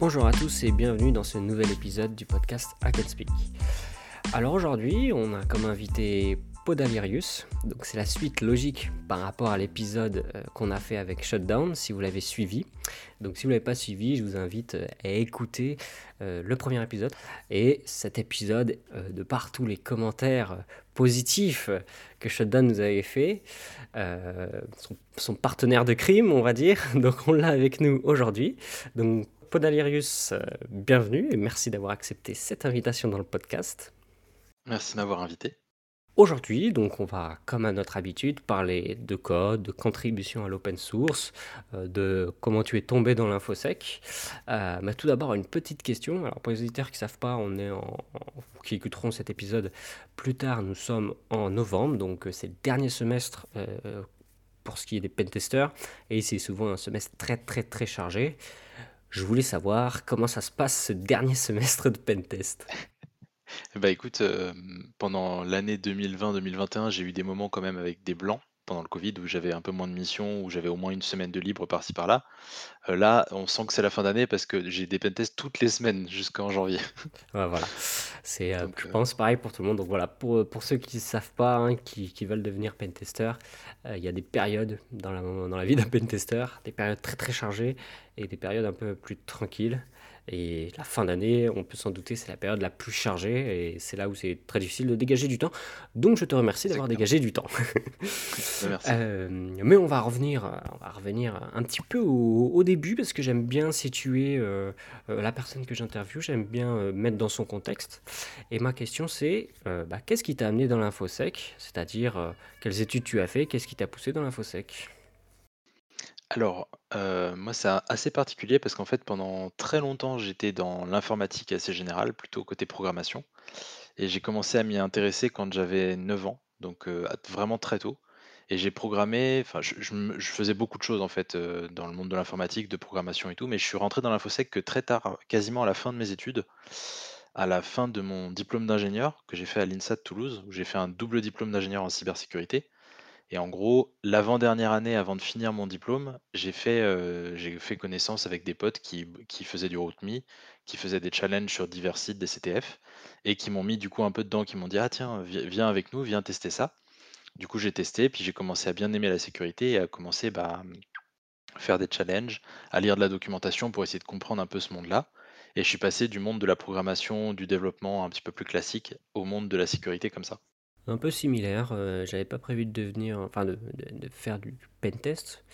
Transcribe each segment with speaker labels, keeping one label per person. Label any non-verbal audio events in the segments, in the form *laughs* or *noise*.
Speaker 1: Bonjour à tous et bienvenue dans ce nouvel épisode du podcast Can Speak. Alors aujourd'hui, on a comme invité Podalirius, donc c'est la suite logique par rapport à l'épisode euh, qu'on a fait avec Shutdown, si vous l'avez suivi. Donc si vous ne l'avez pas suivi, je vous invite euh, à écouter euh, le premier épisode. Et cet épisode, de par tous les commentaires positifs que Shutdown nous avait fait, son, son, partenaire de crime, on va dire, *laughs* donc on l'a avec nous aujourd'hui. Donc Podalirius, bienvenue et merci d'avoir accepté cette invitation dans le podcast.
Speaker 2: Merci de m'avoir invité.
Speaker 1: Aujourd'hui, donc, on va, comme à notre habitude, parler de code, de contribution à l'open source, euh, de comment tu es tombé dans l'infosec. Euh, mais tout d'abord, une petite question. Alors, pour les auditeurs qui ne savent pas, on est en, qui écouteront cet épisode plus tard, nous sommes en novembre, donc euh, c'est le dernier semestre pour ce qui est des pentesters, et c'est souvent un semestre très très très chargé. Je voulais savoir comment ça se passe ce dernier *laughs* semestre de pentest.
Speaker 2: Bah écoute, pendant l'année 2020-2021, j'ai eu des moments quand même avec des blancs pendant le Covid où j'avais un peu moins de missions, où j'avais au moins une semaine de libre par-ci par-là. là, on sent que c'est la fin d'année parce que j'ai des pentests toutes les semaines jusqu'en janvier. *laughs*
Speaker 1: voilà. C'est, je pense, pareil pour tout le monde. Donc voilà, pour, pour ceux qui ne savent pas, hein, qui, qui veulent devenir pentester, il y a des périodes dans la, dans la vie d'un pentester, des périodes très très chargées et des périodes un peu plus tranquilles. Et la fin d'année, on peut s'en douter, c'est la période la plus chargée et c'est là où c'est très difficile de dégager du temps. Donc je te remercie d'avoir dégagé du temps. Merci. Euh, mais on va revenir, on va revenir un petit peu au, début parce que j'aime bien situer euh, euh, la personne que j'interviewe, j'aime bien mettre dans son contexte. Et ma question c'est, bah, qu'est-ce qui t'a amené dans l'infosec? C'est-à-dire quelles études tu as fait, qu'est-ce qui t'a poussé dans l'infosec?
Speaker 2: Alors, moi, c'est assez particulier parce qu'en fait, pendant très longtemps, j'étais dans l'informatique assez générale, plutôt côté programmation. Et j'ai commencé à m'y intéresser quand j'avais 9 ans, donc vraiment très tôt. Et j'ai programmé enfin, je faisais beaucoup de choses, en fait, dans le monde de l'informatique, de programmation et tout, mais je suis rentré dans l'infosec que très tard, quasiment à la fin de mes études, à la fin de mon diplôme d'ingénieur que j'ai fait à l'INSA de Toulouse, où j'ai fait un double diplôme d'ingénieur en cybersécurité et en gros, l'avant-dernière année avant de finir mon diplôme, j'ai fait, euh, fait connaissance avec des potes qui, qui faisaient du RootMe, qui faisaient des challenges sur divers sites des CTF, et qui m'ont mis du coup un peu dedans, qui m'ont dit, ah tiens, viens avec nous, viens tester ça. Du coup, j'ai testé, puis j'ai commencé à bien aimer la sécurité et à commencer bah, à faire des challenges, à lire de la documentation pour essayer de comprendre un peu ce monde-là. Et je suis passé du monde de la programmation, du développement un petit peu plus classique, au monde de la sécurité comme ça.
Speaker 1: Un peu similaire, euh, j'avais pas prévu de devenir, enfin de, de, faire du pentest,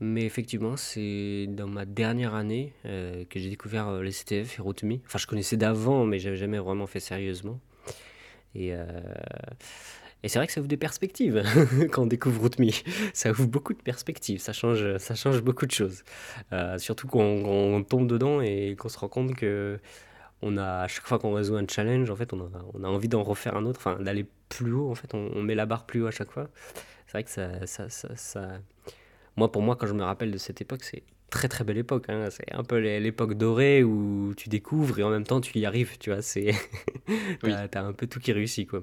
Speaker 1: mais effectivement c'est dans ma dernière année euh, que j'ai découvert euh, les CTF et RootMe. Enfin je connaissais d'avant mais j'avais jamais vraiment fait sérieusement. Et, et c'est vrai que ça ouvre des perspectives *laughs* quand on découvre RootMe. Ça ouvre beaucoup de perspectives, ça change, ça change beaucoup de choses. surtout quand on tombe dedans et qu'on se rend compte que on a, à chaque fois qu'on résout un challenge, en fait, on a, on a envie d'en refaire un autre, enfin d'aller plus haut, en fait, on, met la barre plus haut à chaque fois. C'est vrai que ça, ça, ça, Moi, pour moi, quand je me rappelle de cette époque, c'est très très belle époque. Hein. C'est un peu l'époque dorée où tu découvres et en même temps tu y arrives, tu vois. C'est... *laughs* t'as, un peu tout qui réussit, quoi.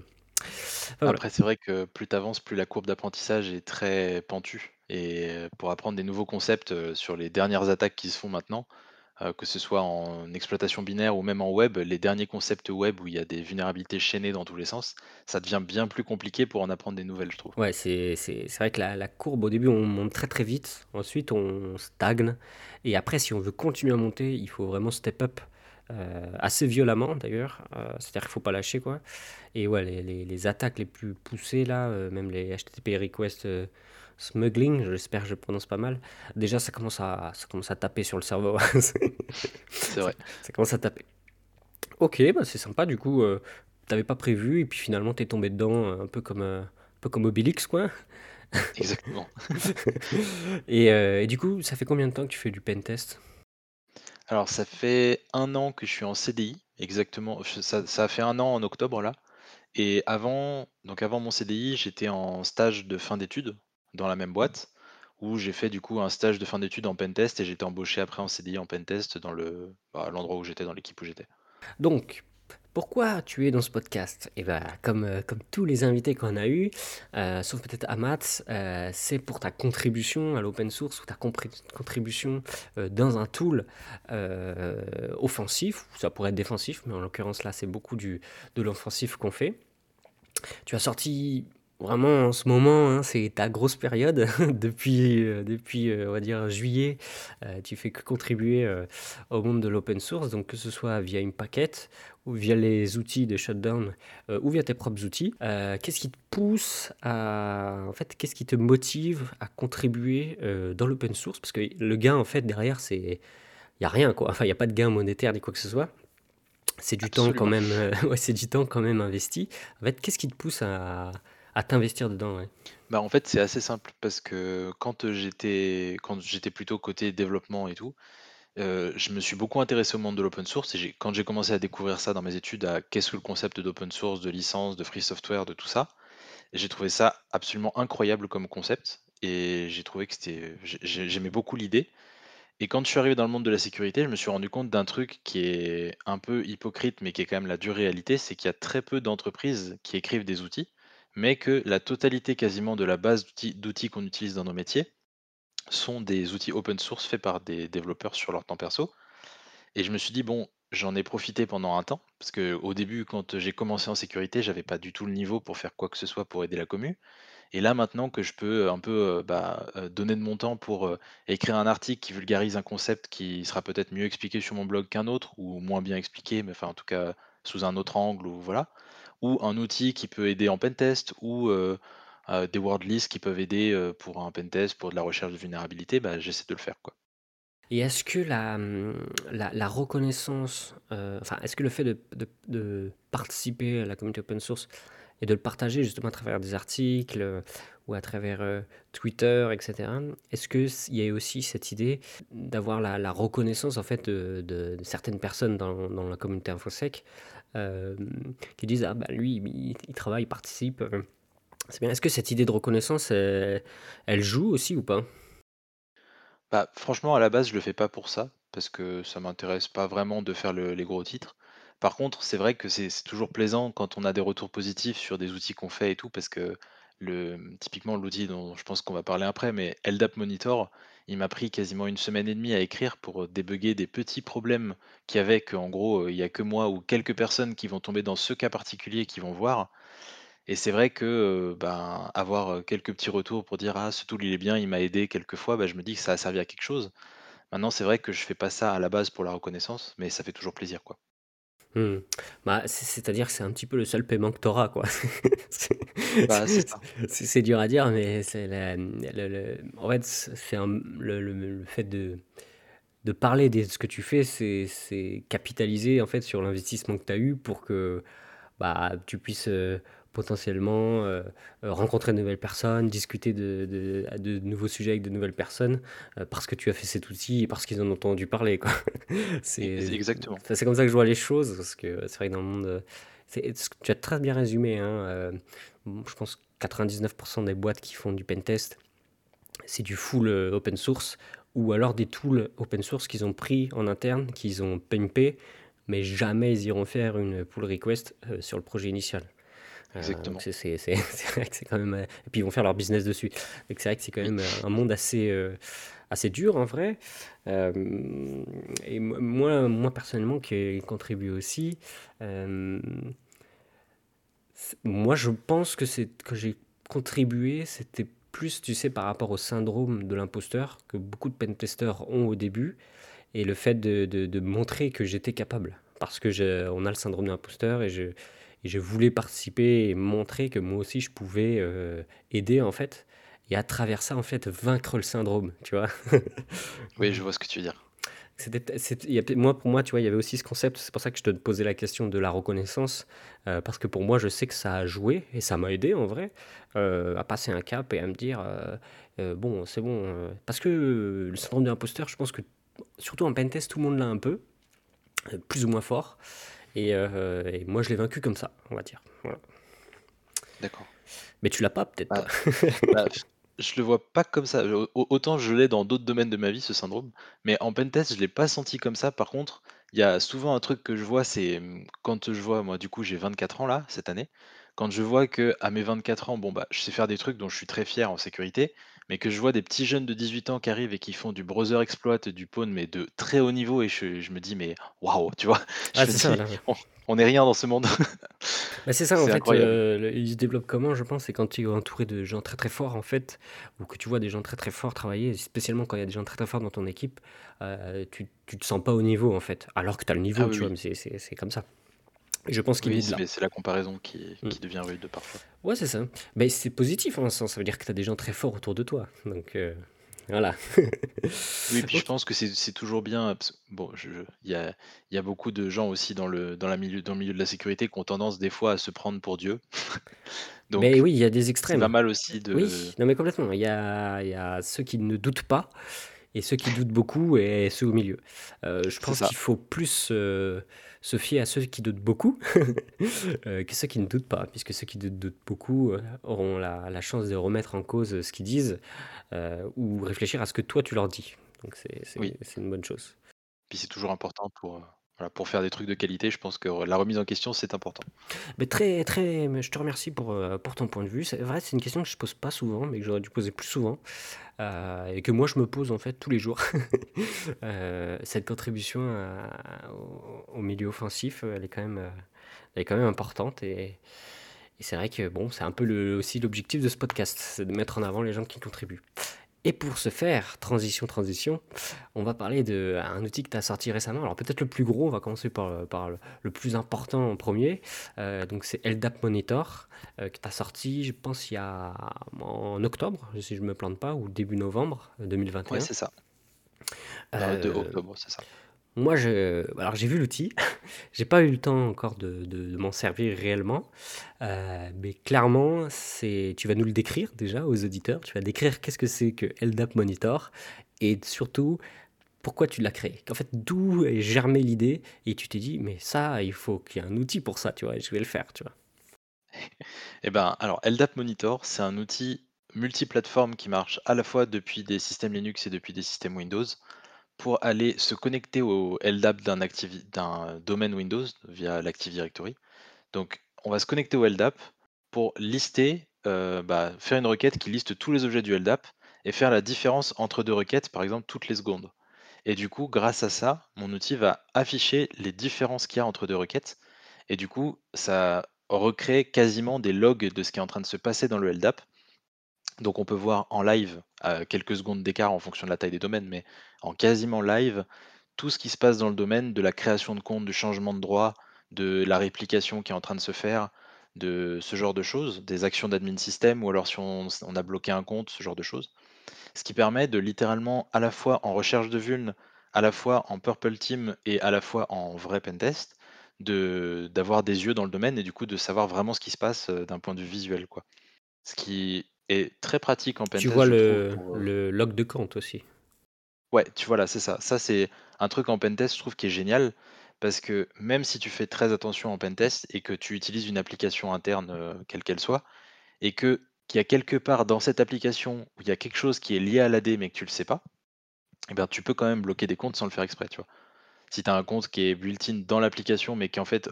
Speaker 2: Après, c'est vrai que plus tu avances, plus la courbe d'apprentissage est très pentue. Et pour apprendre des nouveaux concepts euh, sur les dernières attaques qui se font maintenant, euh, que ce soit en exploitation binaire ou même en web, les derniers concepts web où il y a des vulnérabilités chaînées dans tous les sens, ça devient bien plus compliqué pour en apprendre des nouvelles, je trouve.
Speaker 1: Ouais, c'est vrai que la, courbe, au début, on monte très très vite, ensuite on stagne, et après, si on veut continuer à monter, il faut vraiment step up. Euh, assez violemment d'ailleurs, euh, c'est-à-dire qu'il ne faut pas lâcher quoi. Et ouais, les, les, les attaques les plus poussées là, même les HTTP requests smuggling, j'espère que je prononce pas mal. Déjà, ça commence à, ça commence à taper sur le cerveau. *laughs*
Speaker 2: c'est vrai.
Speaker 1: Ça, commence à taper. Ok, bah c'est sympa. Du coup, euh, t'avais pas prévu et puis finalement t'es tombé dedans euh, un peu comme, euh, un peu comme Obélix, quoi. *laughs*
Speaker 2: Exactement. *laughs*
Speaker 1: et, et, du coup, ça fait combien de temps que tu fais du pen test?
Speaker 2: Alors, ça fait un an que je suis en CDI, exactement. Ça, ça a fait un an en octobre là. Et avant, donc avant mon CDI, j'étais en stage de fin d'études dans la même boîte, où j'ai fait du coup un stage de fin d'études en pentest et j'ai été embauché après en CDI en pentest dans le bah, l'endroit où j'étais, dans l'équipe où j'étais.
Speaker 1: Donc, Pourquoi tu es dans ce podcast? Eh ben, comme, euh, comme tous les invités qu'on a eus, euh, sauf peut-être Amat, euh, c'est pour ta contribution à l'open source ou ta contribution dans un tool offensif, ça pourrait être défensif, mais en l'occurrence là c'est beaucoup du, de l'offensif qu'on fait. Tu as sorti Vraiment, en ce moment, hein, c'est ta grosse période. *laughs* depuis, euh, depuis euh, on va dire, juillet, euh, tu fais que contribuer au monde de l'open source, donc que ce soit via une paquette ou via les outils de shutdown ou via tes propres outils. qu'est-ce qui te pousse à. En fait, qu'est-ce qui te motive à contribuer dans l'open source? Parce que le gain, en fait, derrière, c'est. Il n'y a rien, quoi. Enfin, il n'y a pas de gain monétaire ni quoi que ce soit. C'est du temps quand même, *laughs* ouais, c'est du temps quand même investi. En fait, qu'est-ce qui te pousse à, à t'investir dedans.
Speaker 2: Bah, en fait, c'est assez simple parce que quand, j'étais quand j'étais plutôt côté développement et tout, je me suis beaucoup intéressé au monde de l'open source quand j'ai commencé à découvrir ça dans mes études, à qu'est-ce que le concept d'open source, de licence, de free software, de tout ça, j'ai trouvé ça absolument incroyable comme concept et j'ai trouvé que c'était j'aimais beaucoup l'idée et quand je suis arrivé dans le monde de la sécurité, je me suis rendu compte d'un truc qui est un peu hypocrite, mais qui est quand même la dure réalité, c'est qu'il y a très peu d'entreprises qui écrivent des outils mais que la totalité quasiment de la base d'outils qu'on utilise dans nos métiers sont des outils open source faits par des développeurs sur leur temps perso. Et je me suis dit, bon, j'en ai profité pendant un temps, parce qu'au début, quand j'ai commencé en sécurité, j'avais pas du tout le niveau pour faire quoi que ce soit pour aider la commu. Et là, maintenant que je peux un peu euh, bah, euh, donner de mon temps pour euh, écrire un article qui vulgarise un concept qui sera peut-être mieux expliqué sur mon blog qu'un autre, ou moins bien expliqué, mais enfin en tout cas sous un autre angle, ou voilà, ou un outil qui peut aider en pentest, ou euh, euh, des word lists qui peuvent aider euh, pour un pentest, pour de la recherche de vulnérabilité, bah, j'essaie de le faire. Quoi.
Speaker 1: Et est-ce que la, hum, la, reconnaissance, enfin, est-ce que le fait de, de, participer à la communauté open source et de le partager justement à travers des articles ou à travers Twitter, etc., est-ce qu'il y a aussi cette idée d'avoir la, reconnaissance en fait de, de certaines personnes dans, dans, la communauté InfoSec euh, qui disent ah bah lui il, travaille, il participe. C'est bien. Est-ce que cette idée de reconnaissance, elle, joue aussi ou pas?
Speaker 2: Bah, franchement, à la base, je le fais pas pour ça, parce que ça m'intéresse pas vraiment de faire les gros titres. Par contre, c'est vrai que c'est toujours plaisant quand on a des retours positifs sur des outils qu'on fait et tout, parce que le, typiquement l'outil dont je pense qu'on va parler après, mais LDAP Monitor, il m'a pris quasiment une semaine et demie à écrire pour débugger des petits problèmes qu'il y avait, qu'en gros, il n'y a que moi ou quelques personnes qui vont tomber dans ce cas particulier qui vont voir. Et c'est vrai que ben, avoir quelques petits retours pour dire ah ce tool il est bien, il m'a aidé quelques fois, ben, je me dis que ça a servi à quelque chose. Maintenant c'est vrai que je fais pas ça à la base pour la reconnaissance, mais ça fait toujours plaisir quoi.
Speaker 1: Mmh. Bah, c'est-à-dire que c'est un petit peu le seul paiement que tu auras, quoi. *laughs*
Speaker 2: Bah, *laughs*
Speaker 1: c'est dur à dire, mais c'est le, en fait, c'est le, le, fait de, de parler de ce que tu fais, c'est capitaliser en fait sur l'investissement que tu as eu pour que bah, tu puisses euh, potentiellement euh, euh, rencontrer de nouvelles personnes, discuter de, de, nouveaux sujets avec de nouvelles personnes, euh, parce que tu as fait cet outil et parce qu'ils en ont entendu parler. *laughs*
Speaker 2: C'est, Exactement.
Speaker 1: C'est comme ça que je vois les choses, parce que c'est vrai que dans le monde... tu as très bien résumé. Hein, je pense que 99% des boîtes qui font du pentest, c'est du full open source, ou alors des tools open source qu'ils ont pris en interne, qu'ils ont pimpé, mais jamais ils iront faire une pull request sur le projet initial.
Speaker 2: Euh, Exactement. *laughs*
Speaker 1: c'est vrai que c'est quand même. Euh, et puis ils vont faire leur business dessus. C'est vrai que c'est quand même euh, un monde assez, assez dur en vrai. et moi, moi personnellement, qui contribue aussi, moi je pense que, que j'ai contribué, c'était plus, tu sais, par rapport au syndrome de l'imposteur que beaucoup de pentesters ont au début et le fait de, de, de montrer que j'étais capable. Parce que on a le syndrome de l'imposteur et je et je voulais participer et montrer que moi aussi je pouvais euh, aider en fait. Et à travers ça, en fait, vaincre le syndrome, tu vois. *laughs*
Speaker 2: oui, je vois ce que tu veux dire.
Speaker 1: C'était, moi, pour moi, tu vois, il y avait aussi ce concept. C'est pour ça que je te posais la question de la reconnaissance, euh, parce que pour moi, je sais que ça a joué et ça m'a aidé en vrai euh, à passer un cap et à me dire bon, c'est bon. parce que le syndrome de l'imposteur, je pense que surtout en pentest, tout le monde l'a un peu, plus ou moins fort. Euh, et, moi, je l'ai vaincu comme ça, on va dire.
Speaker 2: D'accord.
Speaker 1: Mais tu l'as pas, peut-être bah,
Speaker 2: pas. bah, je le vois pas comme ça. Autant je l'ai dans d'autres domaines de ma vie, ce syndrome. Mais en pentest, je l'ai pas senti comme ça. Par contre, Il y a souvent un truc que je vois, c'est, mmh, quand je vois moi du coup j'ai 24 ans là, cette année, quand je vois que à mes 24 ans, bon bah, je sais faire des trucs dont je suis très fier en sécurité, mais que je vois des petits jeunes de 18 ans qui arrivent et qui font du browser exploit, du pawn, mais de très haut niveau et je je me dis: «Mais waouh!» tu vois? *laughs*
Speaker 1: Ah,
Speaker 2: me
Speaker 1: ça, ouais.
Speaker 2: «On on est rien dans ce monde».
Speaker 1: Bah, c'est ça, *laughs* en fait, le il se développe comment, je pense? C'est quand tu es entouré de gens très, très forts, en fait, ou que tu vois des gens très, très forts travailler, spécialement quand il y a des gens très, très forts dans ton équipe, heu, tu tu te sens pas au niveau, en fait, alors que tu as le
Speaker 2: Ah
Speaker 1: niveau,
Speaker 2: oui,
Speaker 1: tu vois?
Speaker 2: oui.
Speaker 1: Mais c'est comme ça je pense qu'il
Speaker 2: Oui,
Speaker 1: de
Speaker 2: c'est
Speaker 1: là.
Speaker 2: mais c'est la comparaison qui
Speaker 1: Mmh.
Speaker 2: qui devient rude parfois.
Speaker 1: Ouais, c'est ça. Beh, c'est positif en un sens, ça veut dire que tu as des gens très forts autour de toi, donc heu, voilà. *laughs*
Speaker 2: Oui, puis je *laughs* pense que c'est toujours bien, bon, il y a il y a beaucoup de gens aussi dans le dans la milieu dans le milieu de la sécurité qui ont tendance des fois à se prendre pour Dieu. *laughs* Donc
Speaker 1: oui, il y a des
Speaker 2: c'est pas
Speaker 1: extrêmes.
Speaker 2: mal aussi
Speaker 1: Oui,
Speaker 2: de
Speaker 1: non, mais complètement. Il y a il y a ceux qui ne doutent pas et ceux qui doutent beaucoup et ceux au milieu. Heu, je pense qu'il faut plus, heu, se fier à ceux qui doutent beaucoup, heu, *laughs* que ceux qui ne doutent pas, puisque ceux qui doutent beaucoup, auront la la chance de remettre en cause, ce qu'ils disent, ou réfléchir à ce que toi tu leur dis. Donc c'est
Speaker 2: Oui.
Speaker 1: une bonne chose.
Speaker 2: Puis c'est toujours important pour, voilà, pour faire des trucs de qualité, je pense que la remise en question, c'est important.
Speaker 1: Mais très très je te remercie pour, heu, pour ton point de vue. C'est vrai, c'est une question que je pose pas souvent, mais que j'aurais dû poser plus souvent, heu, et que moi je me pose en fait tous les jours. Heu, *laughs* cette contribution au milieu offensif, elle est quand même, elle est quand même importante et c'est vrai que bon, c'est un peu aussi l'objectif de ce podcast, c'est de mettre en avant les gens qui contribuent. Et pour ce faire, transition, transition, on va parler d'un outil que tu as sorti récemment. Alors peut-être le plus gros, on va commencer par, le- par le, le plus important en premier. Euh, donc c'est LDAP Monitor euh, que tu as sorti, je pense, il y a en octobre, si je ne me plante pas, ou début novembre euh,
Speaker 2: Ouais,
Speaker 1: 2021.
Speaker 2: c'est ça. De
Speaker 1: Euh,
Speaker 2: octobre, c'est ça.
Speaker 1: Moi, je, alors j'ai vu l'outil, *laughs* j'ai pas eu le temps encore de, de- m'en servir réellement, euh, mais clairement, c'est, tu vas nous le décrire déjà aux auditeurs, tu vas décrire qu'est-ce que c'est que LDAP Monitor et surtout pourquoi tu l'as créé. En fait, d'où est germée l'idée et tu t'es dit, mais ça, il faut qu'il y ait un outil pour ça, tu vois, et je vais le faire, tu vois.
Speaker 2: Et ben, alors LDAP Monitor, c'est un outil multiplateforme qui marche à la fois depuis des systèmes Linux et depuis des systèmes Windows, pour aller se connecter au LDAP d'un domaine Windows via l'Active Directory. Donc on va se connecter au LDAP pour lister, heu, bah, faire une requête qui liste tous les objets du LDAP et faire la différence entre 2 requêtes, par exemple, toutes les secondes. Et du coup, grâce à ça, mon outil va afficher les différences qu'il y a entre 2 requêtes et du coup, ça recrée quasiment des logs de ce qui est en train de se passer dans le LDAP. Donc on peut voir en live, à quelques secondes d'écart en fonction de la taille des domaines, mais en quasiment live, tout ce qui se passe dans le domaine, de la création de compte, du changement de droit, de la réplication qui est en train de se faire, de ce genre de choses, des actions d'admin système ou alors si on, a bloqué un compte, ce genre de choses. Ce qui permet de littéralement, à la fois en recherche de vuln, à la fois en purple team et à la fois en vrai pentest, de d'avoir des yeux dans le domaine et du coup de savoir vraiment ce qui se passe euh, d'un point de vue visuel. Ce qui est très pratique en
Speaker 1: Tu
Speaker 2: pentest,
Speaker 1: vois
Speaker 2: je trouve,
Speaker 1: le,
Speaker 2: pour, heu
Speaker 1: le log de compte aussi.
Speaker 2: ouais, tu vois, là, c'est ça. Ça, c'est un truc en pentest, je trouve, qui est génial parce que même si tu fais très attention en pentest et que tu utilises une application interne, heu, quelle qu'elle soit et que qu'il y a quelque part dans cette application où il y a quelque chose qui est lié à l'AD mais que tu le sais pas, et ben, tu peux quand même bloquer des comptes sans le faire exprès, tu vois? Si tu as un compte qui est built-in dans l'application mais qui en fait,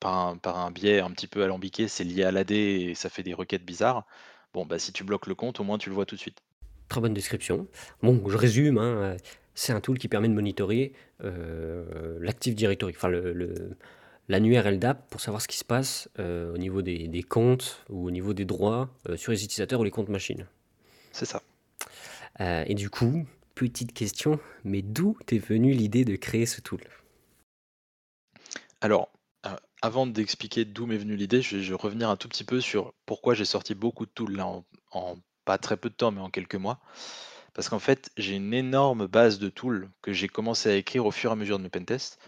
Speaker 2: par un par un biais un petit peu alambiqué, c'est lié à l'AD et ça fait des requêtes bizarres, bon, bah, si tu bloques le compte, au moins tu le vois tout de suite.
Speaker 1: Très bonne description. Bon, je résume, hein, c'est un tool qui permet de monitorer euh, l'Active Directory, enfin le, le- l'annuaire LDAP pour savoir ce qui se passe euh, au niveau des, des comptes ou au niveau des droits euh, sur les utilisateurs ou les comptes machines.
Speaker 2: C'est ça.
Speaker 1: Euh, et du coup, petite question, mais d'où t'es venue l'idée de créer ce tool?
Speaker 2: Alors, avant d'expliquer d'où m'est venue l'idée, je vais revenir un tout petit peu sur pourquoi j'ai sorti beaucoup de tools là en pas très peu de temps, mais en quelques mois. Parce qu'en fait, j'ai une énorme base de tools que j'ai commencé à écrire au fur et à mesure de mes pentests,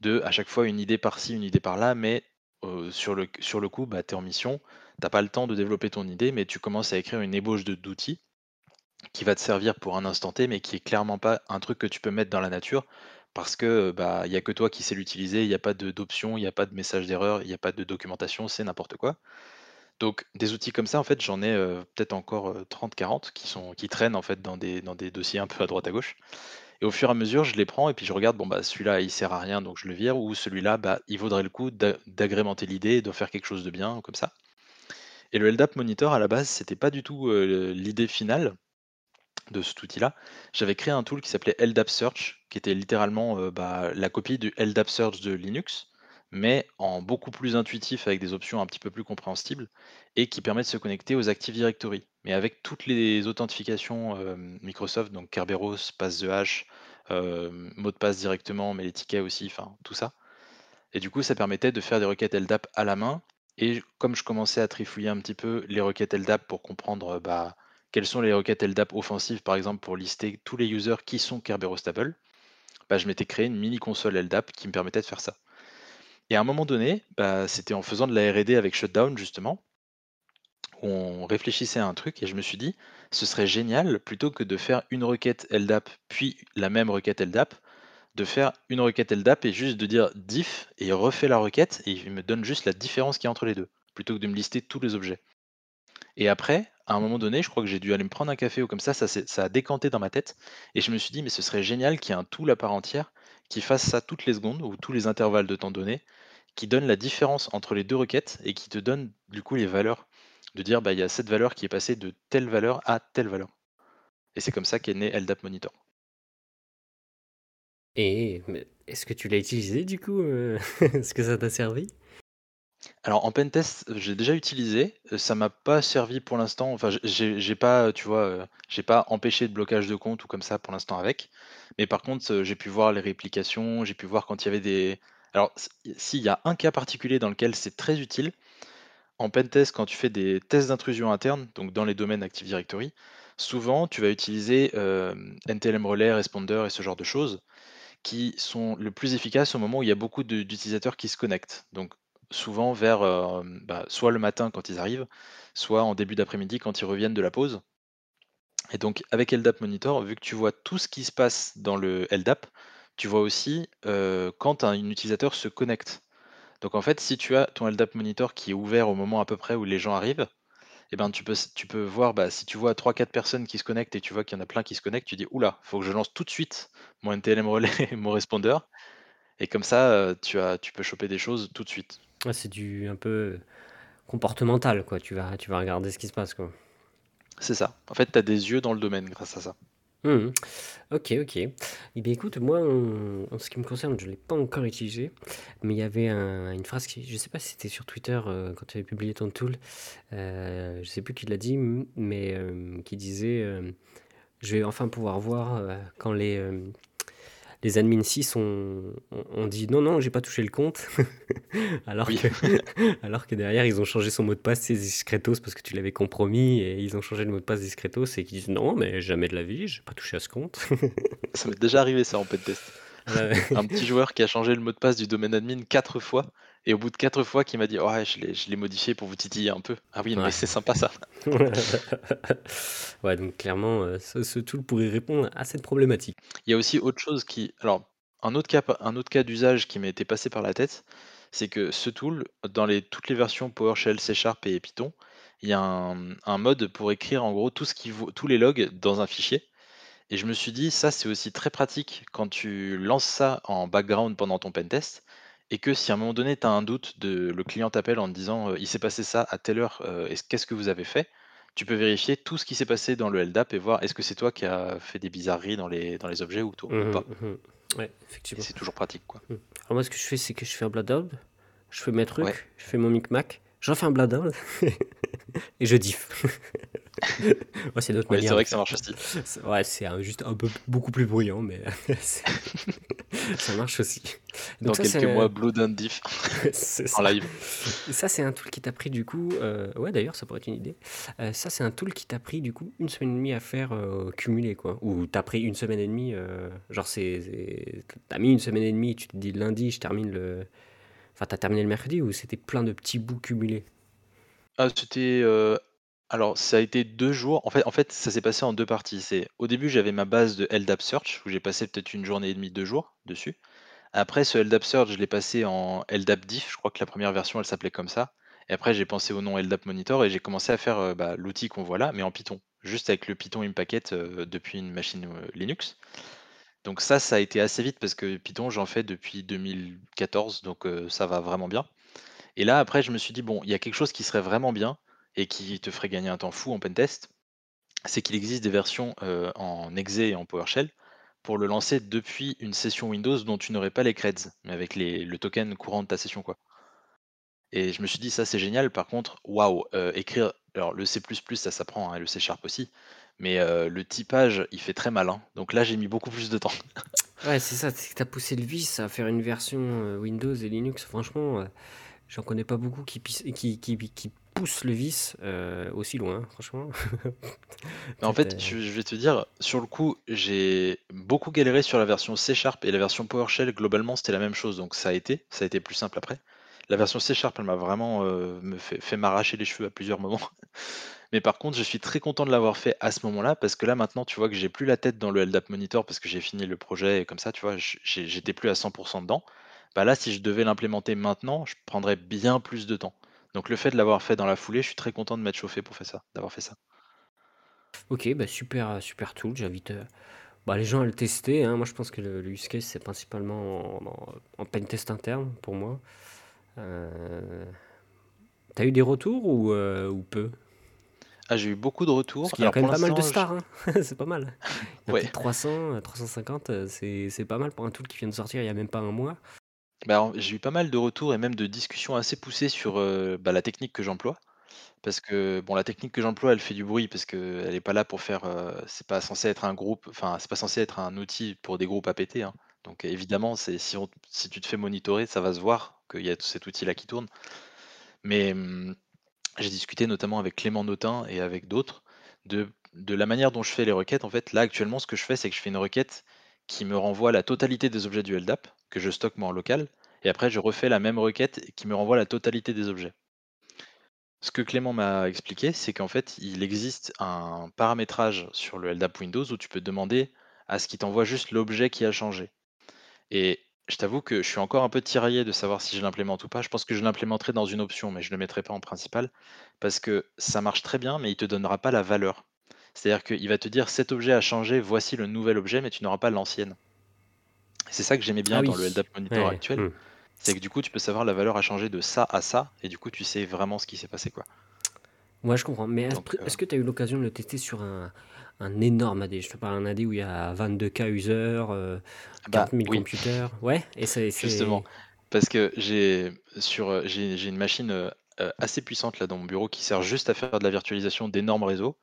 Speaker 2: de à chaque fois une idée par-ci, une idée par-là, mais heu, sur le coup, bah, tu es en mission, tu pas le temps de développer ton idée, mais tu commences à écrire une ébauche d'outils qui va te servir pour un instant T, mais qui est clairement pas un truc que tu peux mettre dans la nature parce que, bah, il y a que toi qui sais l'utiliser, il y a pas de d'options, il y a pas de message d'erreur, il y a pas de documentation, c'est n'importe quoi. Donc des outils comme ça, en fait, j'en ai, peut-être encore, heu, 30-40 qui sont qui traînent, en fait, dans des dans des dossiers un peu à droite à gauche Et au fur et à mesure, je les prends et puis je regarde, bon, bah, celui-là, il sert à rien, donc je le vire, ou celui-là, bah, il vaudrait le coup d'a- d'agrémenter l'idée, de faire quelque chose de bien, comme ça. Et le LDAP Monitor, à la base, c'était pas du tout l'idée finale de cet outil-là. J'avais créé un tool qui s'appelait LDAP Search, qui était littéralement euh, bah, la copie du LDAP Search de Linux, mais en beaucoup plus intuitif avec des options un petit peu plus compréhensibles et qui permet de se connecter aux Active Directory. Mais avec toutes les authentifications euh, Microsoft, donc Kerberos, passe the hash, euh, mot de passe directement, mais les tickets aussi, enfin tout ça. Et du coup, ça permettait de faire des requêtes LDAP à la main. Et comme je commençais à trifouiller un petit peu les requêtes LDAP pour comprendre bah, quelles sont les requêtes LDAP offensives, par exemple, pour lister tous les users qui sont Kerberos stable, bah, je m'étais créé une mini console LDAP qui me permettait de faire ça. Et à un moment donné, bah, c'était en faisant de la R&D avec Shutdown justement, où on réfléchissait à un truc et je me suis dit, ce serait génial plutôt que de faire une requête LDAP puis la même requête LDAP, de faire une requête LDAP et juste de dire diff et refait la requête et il me donne juste la différence qu'il y a entre les deux, plutôt que de me lister tous les objets. Et après, à un moment donné, je crois que j'ai dû aller me prendre un café ou comme ça, ça, a décanté dans ma tête. Et je me suis dit, mais ce serait génial qu'il y ait un tool à part entière qui fasse ça toutes les secondes ou tous les intervalles de temps donné, qui donne la différence entre les deux requêtes et qui te donne du coup les valeurs. De dire, bah, il y a cette valeur qui est passée de telle valeur à telle valeur. Et c'est comme ça qu'est né LDAP Monitor.
Speaker 1: Et est-ce que tu l'as utilisé du coup euh, *laughs* Est-ce que ça t'a servi?
Speaker 2: Alors en pentest, j'ai déjà utilisé, heu, ça m'a pas servi pour l'instant, enfin j'ai pas, tu vois, j'ai pas empêché de blocage de compte ou comme ça pour l'instant avec. Mais par contre, j'ai pu voir les réplications, j'ai pu voir quand il y avait des alors s'il y a un cas particulier dans lequel c'est très utile, en pentest quand tu fais des tests d'intrusion interne, donc dans les domaines Active Directory, souvent tu vas utiliser, NTLM Relay, Responder et ce genre de choses qui sont le plus efficaces au moment où il y a beaucoup d'utilisateurs qui se connectent. Donc souvent vers, bah, soit le matin quand ils arrivent, soit en début d'après-midi quand ils reviennent de la pause. Et donc avec LDAP Monitor, vu que tu vois tout ce qui se passe dans le LDAP, tu vois aussi, quand un utilisateur se connecte. Donc en fait, si tu as ton LDAP Monitor qui est ouvert au moment à peu près où les gens arrivent, et ben, tu peux voir, bah, si tu vois trois quatre personnes qui se connectent et tu vois qu'il y en a plein qui se connectent, tu dis: «Ouh faut que je lance tout de suite mon NTLM Relay et *laughs* mon Responder» et comme ça, tu as tu peux choper des choses tout de suite.
Speaker 1: C'est du un peu comportemental quoi, tu vas tu vas regarder ce qui se passe quoi.
Speaker 2: C'est ça. En fait, tu as des yeux dans le domaine grâce à ça.
Speaker 1: Mmh OK, OK. Et bien écoute, moi, en en ce qui me concerne, je ne l'ai pas encore utilisé, mais il y avait un une phrase qui je sais pas si c'était sur Twitter, heu, quand tu avais publié ton tool, heu, je sais plus qui l'a dit, mais qui disait, «Je vais enfin pouvoir voir, quand les, les admins 6 ont dit: "Non, non, j'ai pas touché le compte"», *laughs* alors
Speaker 2: Oui,
Speaker 1: que *laughs* alors que derrière, ils ont changé son mot de passe, c'est discretos parce que tu l'avais compromis et ils ont changé le mot de passe discretos et qu'ils disent: «Non, mais jamais de la vie, j'ai pas touché à ce compte». *laughs*
Speaker 2: ça m'est déjà arrivé ça en pentest.
Speaker 1: Ouais.
Speaker 2: Un petit joueur qui a changé le mot de passe du domaine admin 4 fois et au bout de 4 fois qui m'a dit: «Ouais, je l'ai je l'ai modifié pour vous titiller un peu». Ah oui, mais c'est sympa ça. *laughs*
Speaker 1: Ouais, donc clairement, heu, ce ce tool pourrait répondre à cette problématique.
Speaker 2: Il y a aussi autre chose qui alors un autre cas un autre cas d'usage qui m'a été passé par la tête, c'est que ce tool, dans les toutes les versions PowerShell, C# et Python, il y a un un mode pour écrire en gros tout ce qui vaut tous les logs dans un fichier et je me suis dit: «Ça, c'est aussi très pratique quand tu lances ça en background pendant ton pentest et que si à un moment donné, tu as un doute de le client t'appelle en te disant, heu: «Il s'est passé ça à telle heure, heu, est-ce qu'est-ce que vous avez fait?» tu peux vérifier tout ce qui s'est passé dans le LDAP et voir est-ce que c'est toi qui as fait des bizarreries dans les dans les objets ou to ou
Speaker 1: Mmh
Speaker 2: pas?
Speaker 1: mh, mmh. Ouais,
Speaker 2: et
Speaker 1: effectivement.
Speaker 2: c'est toujours pratique, quoi.
Speaker 1: Mmh. Alors moi, ce que je fais, c'est que je fais un blotdown, je fais mes
Speaker 2: Ouais.
Speaker 1: trucs, je fais mon micmac, je refais un blotdown *laughs* et je diff. *laughs* *laughs* Ouais, c'est notre
Speaker 2: Ouais,
Speaker 1: manière
Speaker 2: c'est vrai que ça marche aussi. *laughs*
Speaker 1: C'est ouais, c'est un juste un peu beaucoup plus bruyant, mais *laughs* ça marche aussi.
Speaker 2: Dans
Speaker 1: Donc ça,
Speaker 2: quelques mois, Blue Down Diff en live.
Speaker 1: Ça, c'est un tool qui t'a pris du coup, heu, ouais d'ailleurs ça pourrait être une idée. Heu, ça, c'est un tool qui t'a pris du coup 1 semaine et demie à faire, heu, cumulé quoi? Ou tu pris une semaine et demie, heu, genre c'est tu mis une semaine et demie, tu te dis: «Lundi, je termine le» enfin t'as terminé le mercredi ou c'était plein de petits bouts cumulés?
Speaker 2: Ah, c'était, heu, alors ça a été 2 jours. En fait ça s'est passé en 2 parties. C'est au début, j'avais ma base de LDAP Search où j'ai passé peut-être une journée et demie, 2 jours dessus. Après ce LDAP Search, je l'ai passé en LDAP Diff. Je crois que la première version, elle s'appelait comme ça et après j'ai pensé au nom LDAP Monitor et j'ai commencé à faire, heu, bah, l'outil qu'on voit là, mais en Python. Juste avec le Python Impacket, heu, depuis une machine, heu, Linux Donc ça, ça a été assez vite parce que Python, j'en fais depuis 2014, donc ça va vraiment bien. Et là, après, je me suis dit: «Bon, il y a quelque chose qui serait vraiment bien et qui te ferait gagner un temps fou en pentest», c'est qu'il existe des versions, en exe et en PowerShell pour le lancer depuis une session Windows dont tu n'aurais pas les creds, mais avec le token courant de ta session, quoi. Et je me suis dit: «Ça, c'est génial». Par contre, waouh, écrire alors le C++, ça s'apprend, hein, et le C# aussi, mais le typage, il fait très mal, hein. Donc là, j'ai mis beaucoup plus de temps.
Speaker 1: Ouais, c'est ça, c'est que tu poussé le vice à faire une version, Windows et Linux. Franchement, j'en connais pas beaucoup qui qui qui qui poussent le vice, heu, aussi loin, hein, franchement. *laughs*
Speaker 2: Mais en fait, je je vais te dire, sur le coup, j'ai beaucoup galéré sur la version C# et la version PowerShell, globalement, c'était la même chose, donc ça a été, ça a été plus simple après. La version C# elle m'a vraiment, heu, me fait fait m'arracher les cheveux à plusieurs moments. *laughs* Mais par contre, je suis très content de l'avoir fait à ce moment-là, parce que là, maintenant, tu vois que j'ai plus la tête dans le LDAP Monitor parce que j'ai fini le projet et comme ça, tu vois, j'étais plus à 100% dedans. Bah, là, si je devais l'implémenter maintenant, je prendrais bien plus de temps. Donc le fait de l'avoir fait dans la foulée, je suis très content de m'être chauffé pour faire ça, d'avoir fait ça.
Speaker 1: OK, bah, super, super tool. J'invite, heu, bah, les gens à le tester, hein. Moi, je pense que le le use case, c'est principalement en en pentest interne pour moi. Heu, tu eu des retours ou, peu?
Speaker 2: Ah, j'ai eu beaucoup de retours.
Speaker 1: Parce qu'il y a quand même pas mal de
Speaker 2: je
Speaker 1: stars, hein. *laughs* C'est pas mal. *laughs* Il y a
Speaker 2: ouais,
Speaker 1: de 300, 350, heu, c'est c'est pas mal pour un tool qui vient de sortir il y a même pas un mois.
Speaker 2: Bah, j'ai eu pas mal de retours et même de discussions assez poussées sur, heu, bah, la technique que j'emploie. Parce que, bon, la technique que j'emploie, elle fait du bruit parce qu'elle est pas là pour faire, heu, c'est pas censé être un groupe enfin, c'est pas censé être un outil pour des groupes APT, hein. Donc évidemment, si tu te fais monitorer, ça va se voir qu'il y a cet outil-là qui tourne. Mais, mmh, j'ai discuté notamment avec Clément Notin et avec d'autres de de la manière dont je fais les requêtes. En fait, là, actuellement, ce que je fais, c'est que je fais une requête qui me renvoie la totalité des objets du LDAP, que je stocke moi en local, et après je refais la même requête qui me renvoie la totalité des objets. Ce que Clément m'a expliqué, c'est qu'en fait, il existe un paramétrage sur le LDAP Windows où tu peux demander à ce qu'il t'envoie juste l'objet qui a changé. Et je t'avoue que je suis encore un peu tiraillé de savoir si je l'implémente ou pas. Je pense que je l'implémenterai dans une option, mais je ne le mettrai pas en principal, parce que ça marche très bien, mais il ne te donnera pas la valeur. C'est-à-dire qu'il va te dire cet objet a changé, voici le nouvel objet, mais tu n'auras pas l'ancienne. C'est ça que j'aimais
Speaker 1: Ah
Speaker 2: bien dans le LDAP Monitor
Speaker 1: ouais,
Speaker 2: actuel,
Speaker 1: mmh.
Speaker 2: c'est que du coup, tu peux savoir la valeur a changé de ça à ça, et du coup, tu sais vraiment ce qui s'est passé, quoi.
Speaker 1: Ouais, je comprends. Mais est-ce
Speaker 2: euh,
Speaker 1: que tu as eu l'occasion de le tester sur un un énorme AD? Je te parle d'un AD où il y a 22K users, heu,
Speaker 2: bah
Speaker 1: 40 000
Speaker 2: oui,
Speaker 1: computers. Ouais? Et c'est
Speaker 2: Justement, parce que j'ai sur, heu, j'ai j'ai une machine, heu, assez puissante là dans mon bureau qui sert juste à faire de la virtualisation d'énormes réseaux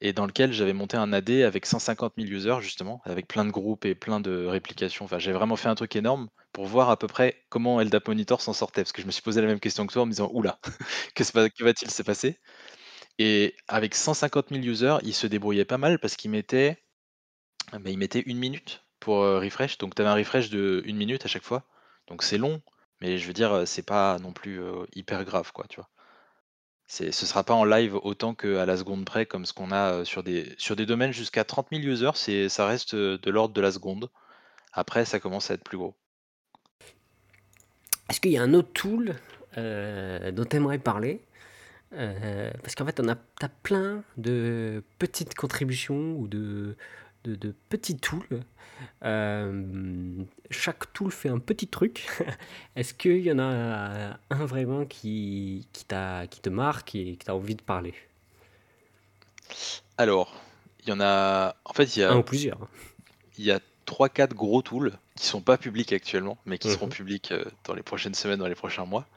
Speaker 2: et dans lequel j'avais monté un AD avec 150 000 users justement, avec plein de groupes et plein de réplications. Enfin, j'ai vraiment fait un truc énorme pour voir à peu près comment LDAP Monitor s'en sortait. Parce que je me suis posé la même question que toi en me disant: «Ouh là, *laughs* que va-t-il se passer?» et avec 150 000 users, il se débrouillait pas mal parce qu'il mettait, 1 minute pour, heu, refresh. Donc tu avais un refresh de 1 minute à chaque fois. Donc c'est long, mais je veux dire, c'est pas non plus, heu, hyper grave quoi, tu vois? C'est ce sera pas en live autant qu'à la seconde près comme ce qu'on a, sur des sur des domaines jusqu'à 30 000 users, ça reste, de l'ordre de la seconde. Après ça commence à être plus gros.
Speaker 1: est-ce qu'il y a un autre tool, dont tu aimerais parler? Parce qu'en fait, tu plein de petites contributions ou de de de petits tools. Hem, chaque tool fait un petit truc. *laughs* Est-ce qu'il y en a un vraiment qui qui t'a qui te marque et que tu as envie de parler?
Speaker 2: Alors, il y en a en fait, il y
Speaker 1: Un
Speaker 2: a
Speaker 1: ou plusieurs,
Speaker 2: il y a 3-4 gros tools qui sont pas publics actuellement, mais qui seront
Speaker 1: Mmh
Speaker 2: publics, heu, dans les prochaines semaines, dans les prochains mois.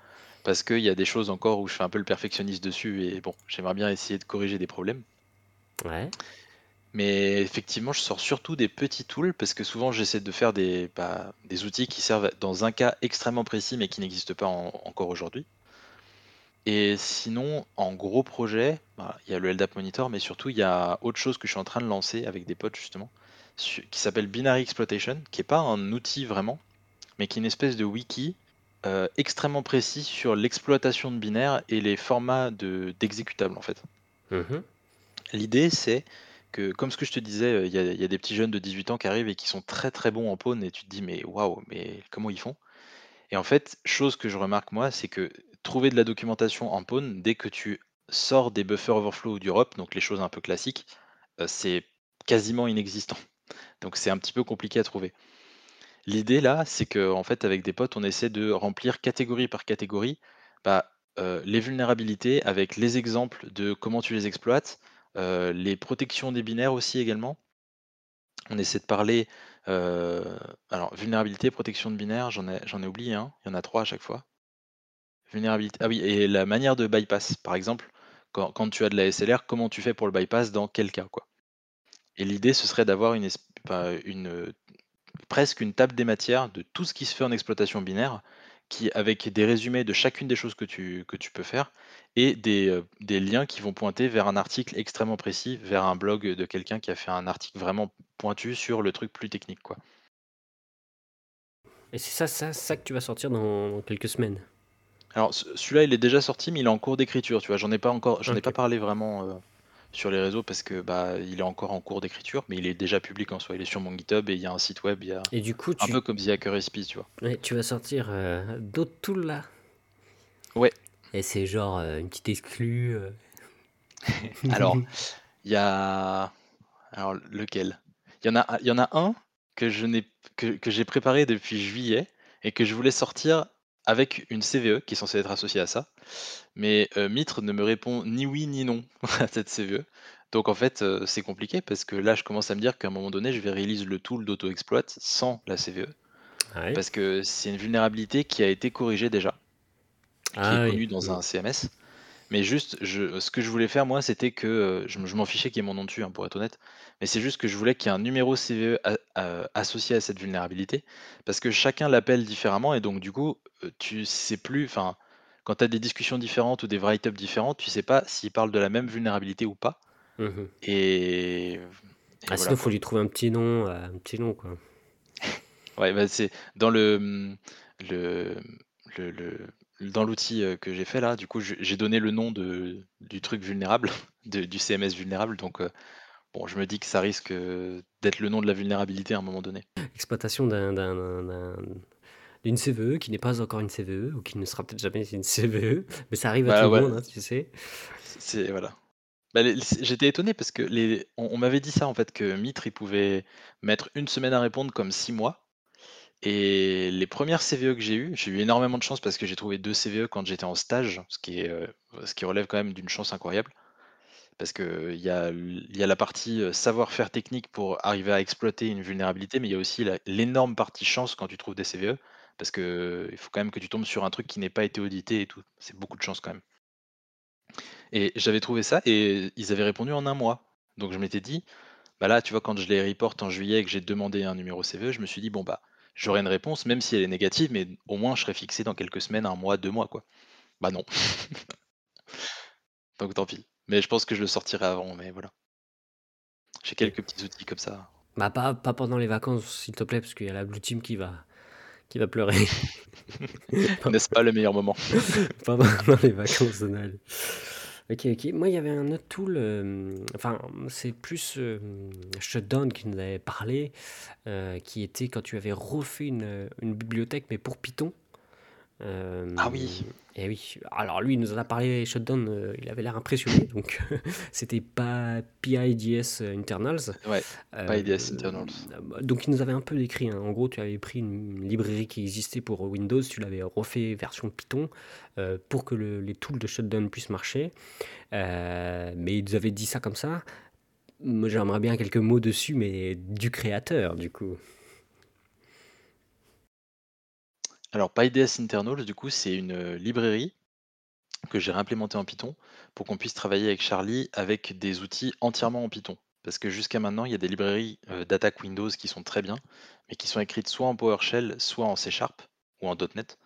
Speaker 2: Parce qu'il y a des choses encore où je fais un peu le perfectionniste dessus et bon, j'aimerais bien essayer de corriger des problèmes.
Speaker 1: Ouais.
Speaker 2: Mais effectivement, je sors surtout des petits tools parce que souvent j'essaie de faire des, bah, des outils qui servent dans un cas extrêmement précis mais qui n'existent pas en- encore aujourd'hui. Et sinon, en gros projet, bah, il y a le LDAP Monitor, mais surtout il y a autre chose que je suis en train de lancer avec des potes justement, qui s'appelle Binary Exploitation, qui n'est pas un outil vraiment, mais qui est une espèce de wiki euh, extrêmement précis sur l'exploitation de binaires et les formats de, d'exécutables en fait.
Speaker 1: Mmh
Speaker 2: L'idée, c'est que, comme ce que je te disais, heu, il y a des petits jeunes de 18 ans qui arrivent et qui sont très, très bons en Pawn et tu te dis: «Mais waouh, mais comment ils font?» et en fait, chose que je remarque moi, c'est que trouver de la documentation en Pawn, dès que tu sors des buffers overflow ou du donc les choses un peu classiques, heu, c'est quasiment inexistant. *laughs* Donc c'est un petit peu compliqué à trouver. L'idée là, c'est qu'en fait, avec des potes, on essaie de remplir catégorie par catégorie, bah, heu, les vulnérabilités avec les exemples de comment tu les exploites, heu, les protections des binaires aussi également. On essaie de parler, heu, alors vulnérabilité, protection de binaires, j'en ai oublié un, il y en a 3 à chaque fois. Vulnérabilité ah oui et la manière de bypass, par exemple, quand tu as de la SLR, comment tu fais pour le bypass, dans quel cas? Et l'idée, ce serait d'avoir presque une table des matières de tout ce qui se fait en exploitation binaire, qui avec des résumés de chacune des choses que tu que tu peux faire et des, heu, des liens qui vont pointer vers un article extrêmement précis, vers un blog, de quelqu'un qui a fait un article vraiment pointu sur le truc plus technique, quoi.
Speaker 1: Et c'est ça ça ça que tu vas sortir dans dans quelques semaines?
Speaker 2: Alors ce celui-là, il est déjà sorti, mais il est en cours d'écriture, tu vois? J'en ai pas encore j'en ai pas parlé vraiment, heu, sur les réseaux parce que, bah, il est encore en cours d'écriture, mais il est déjà public en soi. Il est sur mon GitHub et il y a un site web, il y a
Speaker 1: Et du coup,
Speaker 2: un peu comme The Hacker Recipe, tu vois?
Speaker 1: ouais, tu vas sortir, heu, d'autres tools là?
Speaker 2: Ouais.
Speaker 1: Et c'est genre, heu, une petite exclue, heu? *laughs* *laughs*
Speaker 2: Alors, il y a alors lequel? Il y en a y en a un que je n'ai que que j'ai préparé depuis juillet et que je voulais sortir avec une CVE qui est censée être associée à ça. Mais, heu, Mitre ne me répond ni oui ni non *laughs* à cette CVE. Donc en fait, heu, c'est compliqué parce que là, je commence à me dire qu'à un moment donné, je vais release le tool d'auto-exploit sans la CVE.
Speaker 1: Ouais.
Speaker 2: Parce que c'est une vulnérabilité qui a été corrigée déjà, qui est
Speaker 1: Ah oui,
Speaker 2: connue dans
Speaker 1: mmh.
Speaker 2: un CMS. Mais juste, je ce que je voulais faire moi, c'était que, heu, je je m'en fichais qu'il y ait mon nom dessus, hein, pour être honnête. Mais c'est juste que je voulais qu'il y ait un numéro CVE a a associé à cette vulnérabilité. Parce que chacun l'appelle différemment et donc du coup, heu, tu sais plus enfin, quand tu as des discussions différentes ou des write-up différentes, tu sais pas s'ils parlent de la même vulnérabilité ou pas.
Speaker 1: Mmh mh.
Speaker 2: Et et
Speaker 1: Ah
Speaker 2: voilà
Speaker 1: sinon, faut
Speaker 2: quoi.
Speaker 1: lui trouver un petit nom, heu, un petit nom, quoi. *laughs*
Speaker 2: Ouais, bah, c'est dans le, mmh, le, le le dans l'outil, que j'ai fait là, du coup, je j'ai donné le nom de du truc vulnérable, *laughs* de du CMS vulnérable donc bon, je me dis que ça risque, d'être le nom de la vulnérabilité à un moment donné.
Speaker 1: Exploitation d'un d'un d'un d'un d'une CVE qui n'est pas encore une CVE ou qui ne sera peut-être jamais une CVE, mais ça arrive à tout
Speaker 2: Bah,
Speaker 1: le
Speaker 2: ouais,
Speaker 1: monde, hein, tu sais?
Speaker 2: c'est voilà. Bah, les j'étais étonné parce que les on on m'avait dit ça en fait, que Mitre, il pouvait mettre une semaine à répondre comme 6 mois et les premières CVE que j'ai eues, j'ai eu énormément de chance parce que j'ai trouvé 2 CVE quand j'étais en stage, ce qui est, heu, ce qui relève quand même d'une chance incroyable. Parce qu'il y a il y a la partie, heu, savoir-faire technique pour arriver à exploiter une vulnérabilité, mais il y a aussi l'énorme partie chance quand tu trouves des CVE, parce qu'il faut quand même que tu tombes sur un truc qui n'ait pas été audité et tout. C'est beaucoup de chance quand même. Et j'avais trouvé ça et ils avaient répondu en un mois. Donc je m'étais dit: «Bah, là, tu vois, quand je les report en juillet et que j'ai demandé un numéro CVE, je me suis dit: "Bon, bah, j'aurai une réponse, même si elle est négative, mais au moins je serai fixé dans quelques semaines, un mois, 2 mois, quoi"». Bah, non. *laughs* Donc tant pis. Mais je pense que je le sortirai avant, mais voilà. J'ai quelques petits outils comme ça.
Speaker 1: Bah, pas pas pendant les vacances, s'il te plaît, parce qu'il y a la blue team qui va qui va pleurer. *laughs* *laughs*
Speaker 2: N'est-ce pas le meilleur moment?
Speaker 1: pas pendant les vacances de Noël. OK, OK. Moi, il y avait un autre tool, hem, enfin, c'est plus, Shutdown qui nous avait parlé, heu, qui était quand tu avais refait une bibliothèque, mais pour Python.
Speaker 2: Ah oui!
Speaker 1: Et oui, alors lui, il nous en a parlé Shutdown, heu, il avait l'air impressionné, *laughs* donc c'était pas PIDS internals.
Speaker 2: Ouais, PyDS
Speaker 1: Hem,
Speaker 2: internals.
Speaker 1: donc il nous avait un peu décrit, hein. En gros, tu avais pris une librairie qui existait pour Windows, tu l'avais refait version Python, pour que le les tools de Shutdown puissent marcher. Mais il nous avait dit ça comme ça. J'aimerais bien quelques mots dessus, mais du créateur, du coup.
Speaker 2: Alors PyDS internals, du coup, c'est une, librairie que j'ai réimplémentée en Python pour qu'on puisse travailler avec Charlie avec des outils entièrement en Python. Parce que jusqu'à maintenant, il y a des librairies, d'attaque Windows qui sont très bien, mais qui sont écrites soit en PowerShell, soit en C# ou en .NET,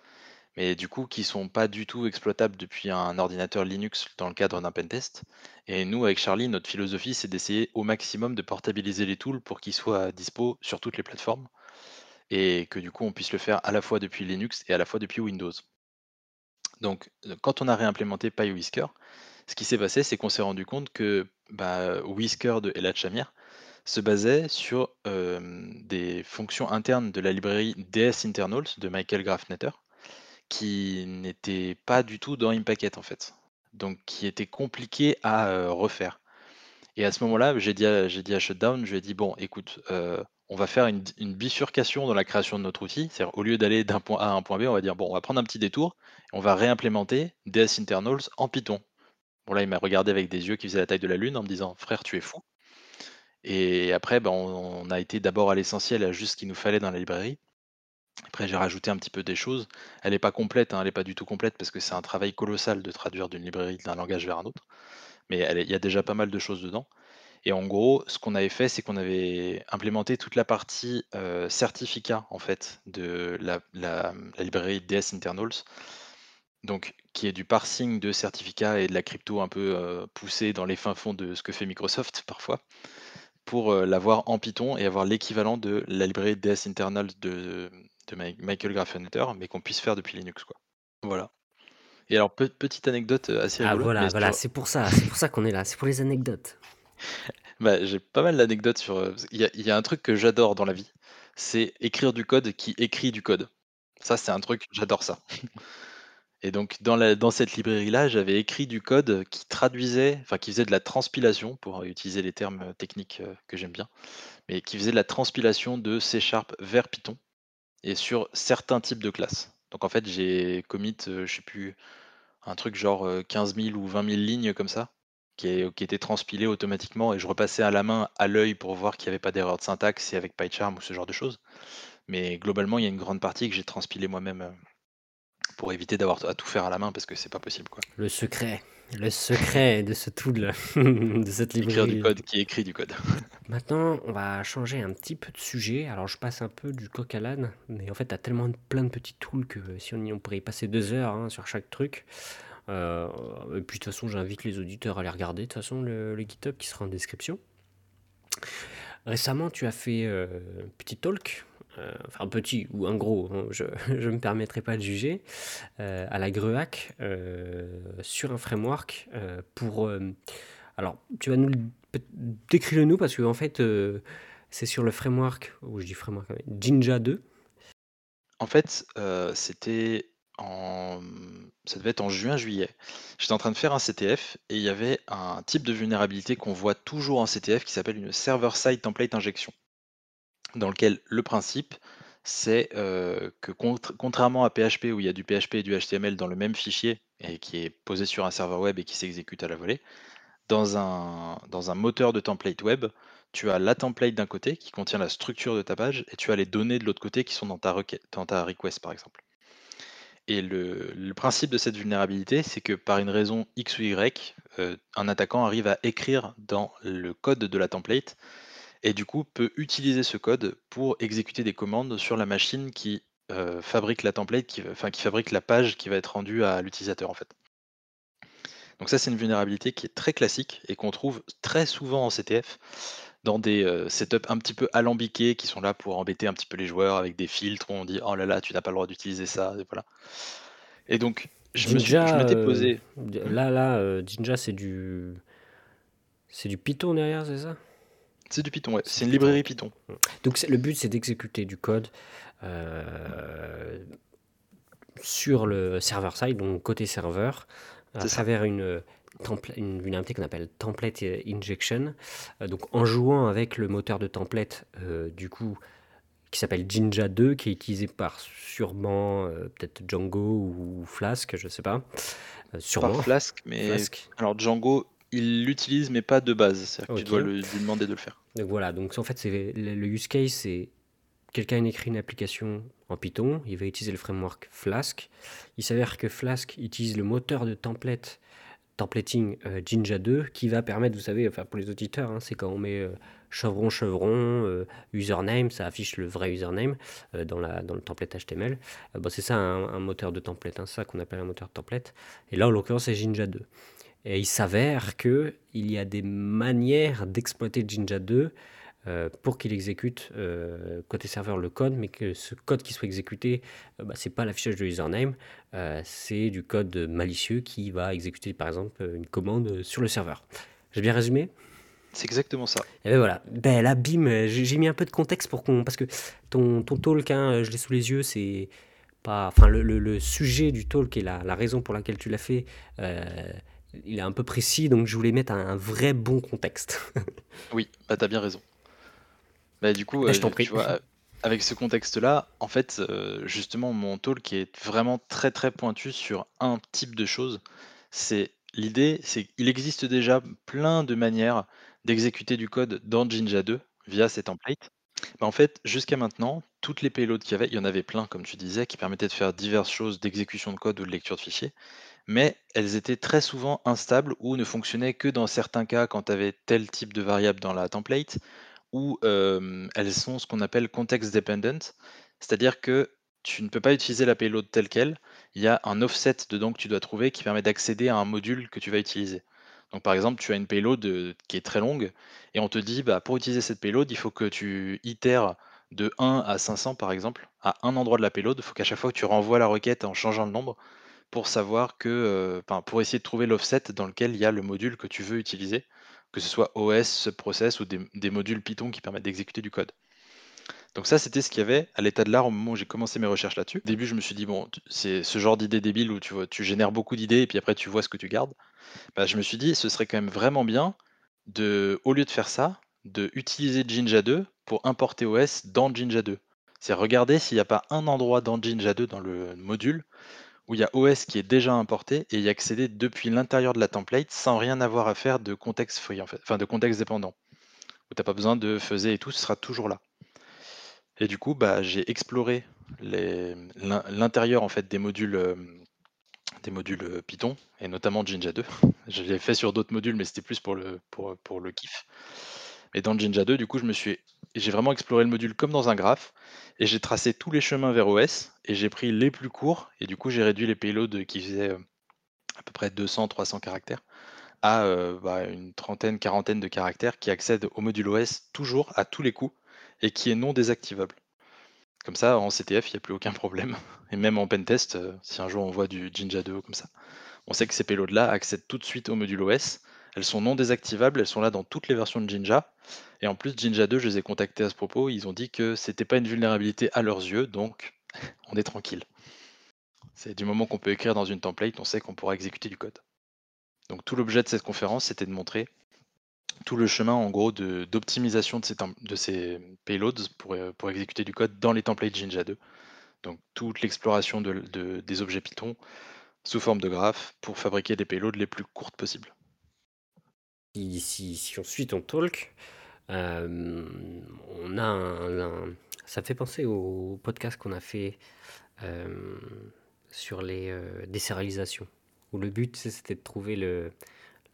Speaker 2: mais du coup qui sont pas du tout exploitables depuis un ordinateur Linux dans le cadre d'un pentest. Et nous, avec Charlie, notre philosophie, c'est d'essayer au maximum de portabiliser les tools pour qu'ils soient dispo sur toutes les plateformes et que du coup, on puisse le faire à la fois depuis Linux et à la fois depuis Windows. Donc, heu, quand on a réimplémenté PyWhisker, ce qui s'est passé, c'est qu'on s'est rendu compte que, bah, Whisker de Elad Shamir se basait sur, hem, des fonctions internes de la librairie ds-internals de Michael Grafnetter, qui n'étaient pas du tout dans Impacket, en fait. Donc qui étaient compliquées à, heu, refaire. Et à ce moment-là, j'ai dit à dit à Shutdown, je lui ai dit: «Bon, écoute, on va faire une, bifurcation dans la création de notre outil. C'est-à-dire, au lieu d'aller d'un point A à un point B, on va dire, bon, on va prendre un petit détour, on va réimplémenter DS internals en Python. Bon, là, il m'a regardé avec des yeux qui faisaient la taille de la Lune en me disant, frère, tu es fou. Et après, ben, on, a été d'abord à l'essentiel, à juste ce qu'il nous fallait dans la librairie. Après, j'ai rajouté un petit peu des choses. Elle n'est pas complète, hein, elle n'est pas du tout complète parce que c'est un travail colossal de traduire d'une librairie d'un langage vers un autre. Mais il y a déjà pas mal de choses dedans. Et en gros, ce qu'on avait fait, c'est qu'on avait implémenté toute la partie euh, certificat en fait de la, la- la librairie DS Internals, donc qui est du parsing de certificats et de la crypto un peu euh, poussée dans les fins fonds de ce que fait Microsoft parfois, pour euh, l'avoir en Python et avoir l'équivalent de la librairie DS Internals de, de Michael Grafenhutter, mais qu'on puisse faire depuis Linux, quoi. Voilà. Et alors, petite anecdote assez
Speaker 1: Ah
Speaker 2: rigolote,
Speaker 1: voilà, voilà, c'est pour ça, c'est pour ça qu'on est là, c'est pour les anecdotes.
Speaker 2: Bah, j'ai pas mal d'anecdotes sur, euh, il y a un truc que j'adore dans la vie, c'est écrire du code qui écrit du code. Ça, c'est un truc, j'adore ça. Et donc dans cette librairie-là, j'avais écrit du code qui traduisait, enfin qui faisait de la transpilation, pour utiliser les termes, euh, techniques, euh, que j'aime bien, mais qui faisait de la transpilation de C# vers Python et sur certains types de classes. Donc en fait, j'ai commit, je sais plus, un truc genre, 15 000 ou 20 000 lignes comme ça qui, était transpilé automatiquement et je repassais à la main, à l'œil pour voir qu'il n'y avait pas d'erreur de syntaxe et avec PyCharm ou ce genre de choses. Mais globalement, il y a une grande partie que j'ai transpilé moi-même euh, pour éviter d'avoir à tout faire à la main parce que c'est pas possible. Quoi.
Speaker 1: Le secret, le secret de ce tool, *laughs* de cette librairie.
Speaker 2: Écrire du code qui écrit du code. *laughs*
Speaker 1: Maintenant, on va changer un petit peu de sujet. Alors, je passe un peu du coq à l'âne, mais en fait, tu as tellement plein de petits tools que si on, y, on pourrait y passer deux heures hein, sur chaque truc. Euh, et puis de toute façon, j'invite les auditeurs à aller regarder de toute façon le, GitHub qui sera en description. Récemment, tu as fait euh, un petit talk, euh, enfin petit ou un gros, hein, je *laughs* ne me permettrai pas de juger, à la Greac sur un framework pour... alors, tu vas nous décrire le nous parce que en fait, c'est sur le framework, ou je dis framework, Jinja 2.
Speaker 2: En fait, c'était ça devait être en juin-juillet. J'étais en train de faire un CTF et il y avait un type de vulnérabilité qu'on voit toujours en CTF qui s'appelle une server-side template injection, dans lequel le principe c'est euh, que contrairement à PHP où il y a du PHP et du HTML dans le même fichier et qui est posé sur un serveur web et qui s'exécute à la volée, dans un, dans un moteur de template web, tu as la template d'un côté qui contient la structure de ta page et tu as les données de l'autre côté qui sont dans ta, dans ta request par exemple. Et le, principe de cette vulnérabilité, c'est que par une raison X ou Y, euh, un attaquant arrive à écrire dans le code de la template et du coup peut utiliser ce code pour exécuter des commandes sur la machine qui euh, fabrique la template, enfin, qui fabrique la page qui va être rendue à l'utilisateur en fait. Donc ça c'est une vulnérabilité qui est très classique et qu'on trouve très souvent en CTF dans des euh, setups un petit peu alambiqués qui sont là pour embêter un petit peu les joueurs avec des filtres où on dit oh là là tu n'as pas le droit d'utiliser ça et voilà. Et donc je m'étais
Speaker 1: euh,
Speaker 2: posé.
Speaker 1: là là euh, Jinja c'est du c'est du Python derrière c'est ça?
Speaker 2: C'est du Python ouais. C'est une librairie Python.
Speaker 1: Donc le but c'est d'exécuter du code sur le server side donc côté serveur à travers une une vulnérabilité qu'on appelle template injection. Euh, donc en jouant avec le moteur de template, euh, du coup, qui s'appelle Jinja 2, qui est utilisé par sûrement euh, peut-être Django ou Flask, je sais pas. sûrement.
Speaker 2: Par Flask, mais alors Django, il l'utilise, mais pas de base. Tu dois lui demander de le faire.
Speaker 1: Donc voilà, donc en fait, c'est le use case, c'est quelqu'un écrit une application en Python, il va utiliser le framework Flask. Il s'avère que Flask utilise le moteur de template templating euh, Jinja 2 qui va permettre, vous savez, enfin pour les auditeurs, hein, c'est quand on met euh, chevron, chevron, euh, username, ça affiche le vrai username dans, la, dans le template HTML. Bon, c'est ça un, moteur de template, hein, ça qu'on appelle un moteur de template. Et là, en l'occurrence, c'est Jinja 2. Et il s'avère qu'il y a des manières d'exploiter Jinja 2 euh, pour qu'il exécute euh, côté serveur le code, mais que ce code qui soit exécuté, euh, bah, c'est pas l'affichage de username, c'est du code malicieux qui va exécuter par exemple une commande sur le serveur. J'ai bien résumé?
Speaker 2: C'est exactement ça.
Speaker 1: Et ben voilà, ben là bim, j'ai mis un peu de contexte pour qu'on, parce que ton, ton talk, hein, je l'ai sous les yeux, c'est pas, enfin le, le, sujet du talk et la, la raison pour laquelle tu l'as fait il est un peu précis, donc je voulais mettre un, un vrai bon contexte. *laughs*
Speaker 2: oui, bah t'as bien raison. Bah, du coup,
Speaker 1: Bah, je
Speaker 2: tu
Speaker 1: prie.
Speaker 2: vois, *laughs* avec ce contexte-là, en fait, heu, justement, mon talk est vraiment très, très pointu sur un type de choses. C'est l'idée, c'est qu'il existe déjà plein de manières d'exécuter du code dans Jinja 2 via ces templates. Bah, en fait, jusqu'à maintenant, toutes les payloads qu'il y avait, il y en avait plein, comme tu disais, qui permettaient de faire diverses choses d'exécution de code ou de lecture de fichiers, mais elles étaient très souvent instables ou ne fonctionnaient que dans certains cas quand tu avais tel type de variable dans la template, hem, elles sont ce qu'on appelle context dependent, c'est-à-dire que tu ne peux pas utiliser la payload telle quelle. Il y a un offset dedans que tu dois trouver qui permet d'accéder à un module que tu vas utiliser. Donc par exemple, tu as une payload, qui est très longue et on te dit: «Bah, pour utiliser cette payload, il faut que tu itères de 1 à 500 par exemple, à un endroit de la payload. Il faut qu'à chaque fois que tu renvoies la requête en changeant le nombre pour savoir que, pour essayer de trouver l'offset dans lequel il y a le module que tu veux utiliser, que ce soit OS, subprocess ou des modules Python qui permettent d'exécuter du code. Donc ça, c'était ce qu'il y avait à l'état de l'art au moment où j'ai commencé mes recherches là-dessus. Au début, je me suis dit: «Bon, c'est ce genre d'idée débile où tu génères beaucoup d'idées et puis après tu vois ce que tu gardes». Bah, je me suis dit: «Ce serait quand même vraiment bien de, au lieu de faire ça, de utiliser Jinja 2 pour importer OS dans Jinja 2». C'est regarder s'il n'y a pas un endroit dans Jinja 2, dans le module, où il y a OS qui est déjà importé et y accéder depuis l'intérieur de la template sans rien avoir à faire de contexte enfin de contexte dépendant. Où t'as pas besoin de fuzzer et tout, ce sera toujours là. Et du coup, bah, j'ai exploré l'intérieur en fait des modules, euh, des modules euh, Python et notamment Jinja 2. *laughs* Je l'ai fait sur d'autres modules, mais c'était plus pour le, pour, pour le kiff. Et dans Jinja 2, du coup, je me suis, j'ai vraiment exploré le module comme dans un graphe et j'ai tracé tous les chemins vers OS et j'ai pris les plus courts et du coup, j'ai réduit les payloads qui faisaient euh, à peu près 200-300 caractères à euh, bah, une trentaine, quarantaine de caractères qui accèdent au module OS toujours à tous les coups et qui est non désactivable. Comme ça, en CTF, il n'y a plus aucun problème. Et même en pentest, euh, si un jour on voit du Jinja 2 comme ça, on sait que ces payloads-là accèdent tout de suite au module OS. Elles sont non désactivables, elles sont là dans toutes les versions de Jinja. Et en plus, Jinja 2, je les ai contactés à ce propos, ils ont dit que c'était pas une vulnérabilité à leurs yeux, donc *laughs* on est tranquille. C'est du moment qu'on peut écrire dans une template, on sait qu'on pourra exécuter du code. Donc tout l'objet de cette conférence, c'était de montrer tout le chemin en gros d'optimisation de, ces payloads pour, euh, pour exécuter du code dans les templates Jinja 2. Donc toute l'exploration de- de- des objets Python sous forme de graphes pour fabriquer des payloads les plus courtes possibles.
Speaker 1: Si, on suit ton talk, euh, on a ça fait penser au podcast qu'on a fait euh, sur les euh, où le but c'était de trouver le,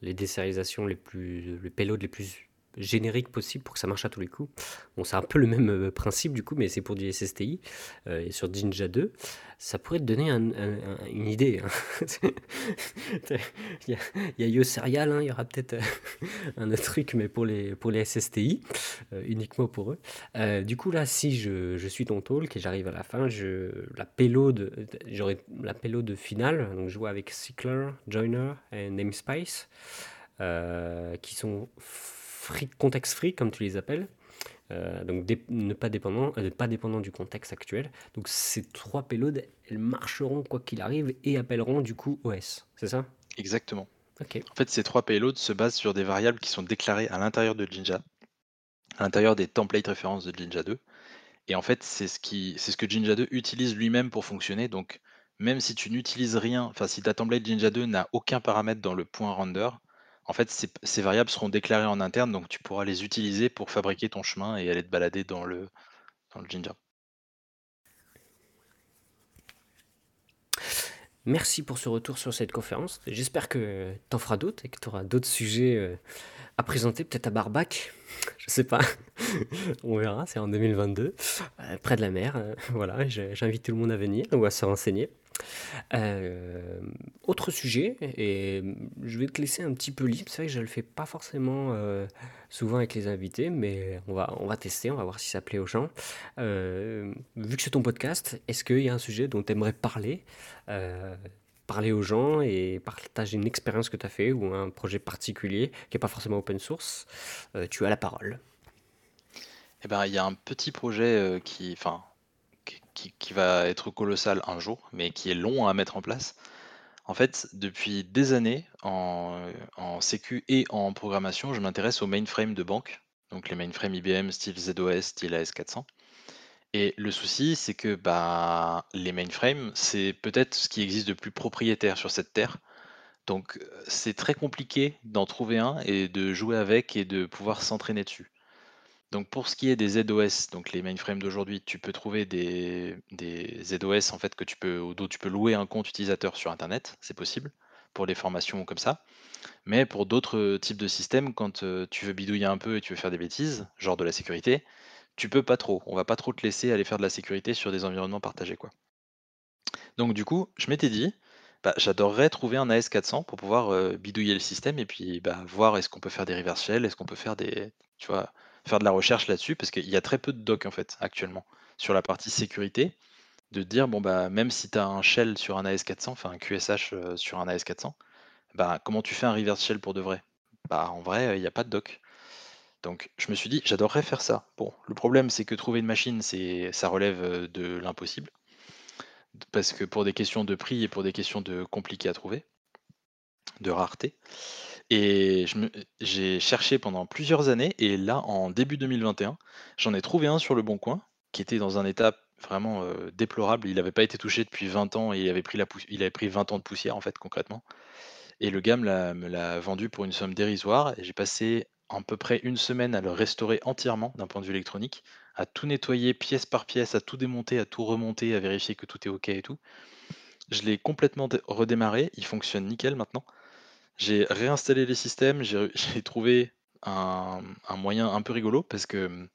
Speaker 1: les désérialisations les plus, le payload les plus génériques possibles pour que ça marche à tous les coups. Bon, c'est un peu le même euh, principe du coup, mais c'est pour du SSTI euh, et sur Jinja 2. Ça pourrait te donner un- un- un- une idée. hein. *laughs* il y a, Yo Serial, hein, il y aura peut-être euh, *laughs* un autre truc, mais pour les, pour les SSTI, uniquement pour eux. Du coup, là, si je, je suis ton talk et j'arrive à la fin, je, la payload, j'aurai la payload finale, donc je vois avec Cycler, Joiner et Namespace, qui sont free, context free, comme tu les appelles. Euh, donc ne pas dépendant, euh, pas dépendant du contexte actuel. Donc ces trois payloads, elles marcheront quoi qu'il arrive et appelleront du coup OS. C'est ça?
Speaker 2: Exactement.
Speaker 1: Ok.
Speaker 2: En fait, ces trois payloads se basent sur des variables qui sont déclarées à l'intérieur de Jinja, à l'intérieur des templates références de Jinja 2. Et en fait, c'est ce, qui, c'est ce que Jinja 2 utilise lui-même pour fonctionner. Donc, même si tu n'utilises rien, enfin, si ta template Jinja 2 n'a aucun paramètre dans le point render, en fait, ces, variables seront déclarées en interne, donc tu pourras les utiliser pour fabriquer ton chemin et aller te balader dans le, dans le.
Speaker 1: Merci pour ce retour sur cette conférence. J'espère que tu en feras d'autres et que tu auras d'autres sujets euh, à présenter, peut-être à Barbac. *laughs* Je sais pas. *laughs* On verra, c'est en 2022, euh, près de la mer. euh, *laughs* voilà, j'invite tout le monde à venir ou à se renseigner. Euh, autre sujet, et je vais te laisser un petit peu libre. C'est vrai que je le fais pas forcément souvent avec les invités, mais on va, on va tester, on va voir si ça plaît aux gens. Vu que c'est ton podcast, est-ce qu'il y a un sujet dont tu aimerais parler Parler aux gens et partager une expérience que tu as fait ou un projet particulier qui n'est pas forcément open source. Euh, tu as la parole.
Speaker 2: Eh ben, il y a un petit projet euh, qui, qui, va être colossal un jour, mais qui est long à mettre en place. En fait, depuis des années, en, en sécu et en programmation, je m'intéresse au mainframe de banque. donc les mainframes IBM style ZOS, style AS400. Et le souci, c'est que bah, les mainframes, c'est peut-être ce qui existe de plus propriétaire sur cette terre. Donc euh, c'est très compliqué d'en trouver un et de jouer avec et de pouvoir s'entraîner dessus. Donc pour ce qui est des ZOS, donc les mainframes d'aujourd'hui, tu peux trouver des, ZOS en fait que tu peux, dont tu peux louer un compte utilisateur sur Internet, c'est possible, pour des formations comme ça. Mais pour d'autres types de systèmes, quand euh, tu veux bidouiller un peu et tu veux faire des bêtises, genre de la sécurité, tu peux pas trop. On va pas trop te laisser aller faire de la sécurité sur des environnements partagés, quoi. Donc du coup, je m'étais dit, bah, j'adorerais trouver un AS400 pour pouvoir euh, bidouiller le système et puis bah, voir est-ce qu'on peut faire des reverse shell, est-ce qu'on peut faire des, tu vois, faire de la recherche là-dessus parce qu'il y a très peu de docs en fait actuellement sur la partie sécurité de dire bon bah même si tu as un shell sur un AS400, enfin un QSH euh, sur un AS400, bah comment tu fais un reverse shell pour de vrai? Bah en vrai, il n'y a pas de doc. Donc je me suis dit, j'adorerais faire ça. Bon, le problème c'est que trouver une machine, c'est ça relève euh, de l'impossible. Parce que pour des questions de prix et pour des questions de compliqué à trouver, de rareté. Et j'ai cherché pendant plusieurs années, et là, en début 2021, j'en ai trouvé un sur le bon coin, qui était dans un état vraiment euh, déplorable. Il n'avait pas été touché depuis 20 ans et il avait pris, la il avait pris 20 ans de poussière, en fait, concrètement. Et le gars me l'a vendu pour une somme dérisoire, et j'ai passé à peu près une semaine à le restaurer entièrement d'un point de vue électronique, à tout nettoyer pièce par pièce, à tout démonter, à tout remonter, à vérifier que tout est OK et tout. Je l'ai complètement redémarré, il fonctionne nickel maintenant. J'ai réinstallé les systèmes, j'ai *laughs* trouvé un, moyen un peu rigolo parce que hum,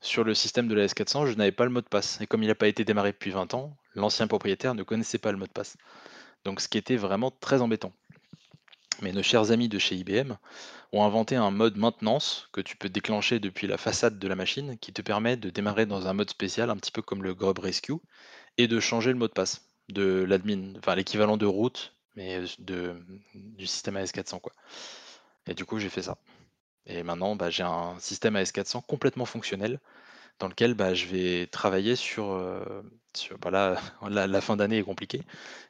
Speaker 2: sur le système de la S400, je n'avais pas le mot de passe. Et comme il n'a pas été démarré depuis 20 ans, l'ancien propriétaire ne connaissait pas le mot de passe. Donc ce qui était vraiment très embêtant. Mais nos chers amis de chez IBM ont inventé un mode maintenance que tu peux déclencher depuis la façade de la machine qui te permet de démarrer dans un mode spécial, un petit peu comme le Grub Rescue, et de changer le mot de passe de l'admin, enfin l'équivalent de route, mais de, du système AS400 quoi. Et du coup j'ai fait ça. Et maintenant bah, j'ai un système AS400 complètement fonctionnel dans lequel bah, je vais travailler sur, euh, sur voilà, *laughs* la, fin d'année est compliquée,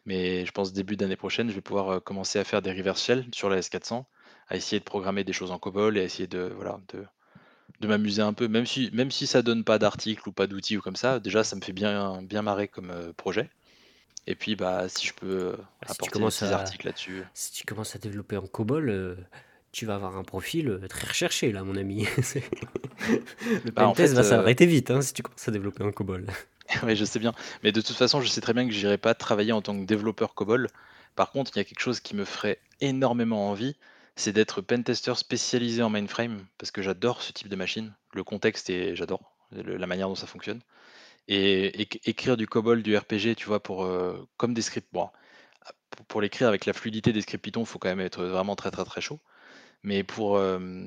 Speaker 2: mais je pense début d'année prochaine, je vais pouvoir euh, commencer à faire des reverse shell sur la S400, à essayer de programmer des choses en COBOL et à essayer de, voilà, de, de m'amuser un peu, même si, même si ça donne pas d'article ou pas d'outils ou comme ça, déjà ça me fait bien, bien marrer comme euh, projet. Et puis bah si je peux apporter des articles là-dessus.
Speaker 1: si tu commences à développer en COBOL, tu vas avoir un profil euh, très recherché, là, mon ami. le bah, pentest va euh, s'arrêter vite hein, si tu commences à développer un COBOL. *laughs*
Speaker 2: oui, je sais bien. Mais de toute façon, je sais très bien que j'irai pas travailler en tant que développeur COBOL. Par contre, il y a quelque chose qui me ferait énormément envie, c'est d'être pentester spécialisé en mainframe, parce que j'adore ce type de machine. Le contexte, et j'adore la manière dont ça fonctionne. Et, écrire du COBOL, du RPG, tu vois, pour, euh, comme des scripts. Bon, pour l'écrire avec la fluidité des scripts Python, il faut quand même être vraiment très très très chaud mais pour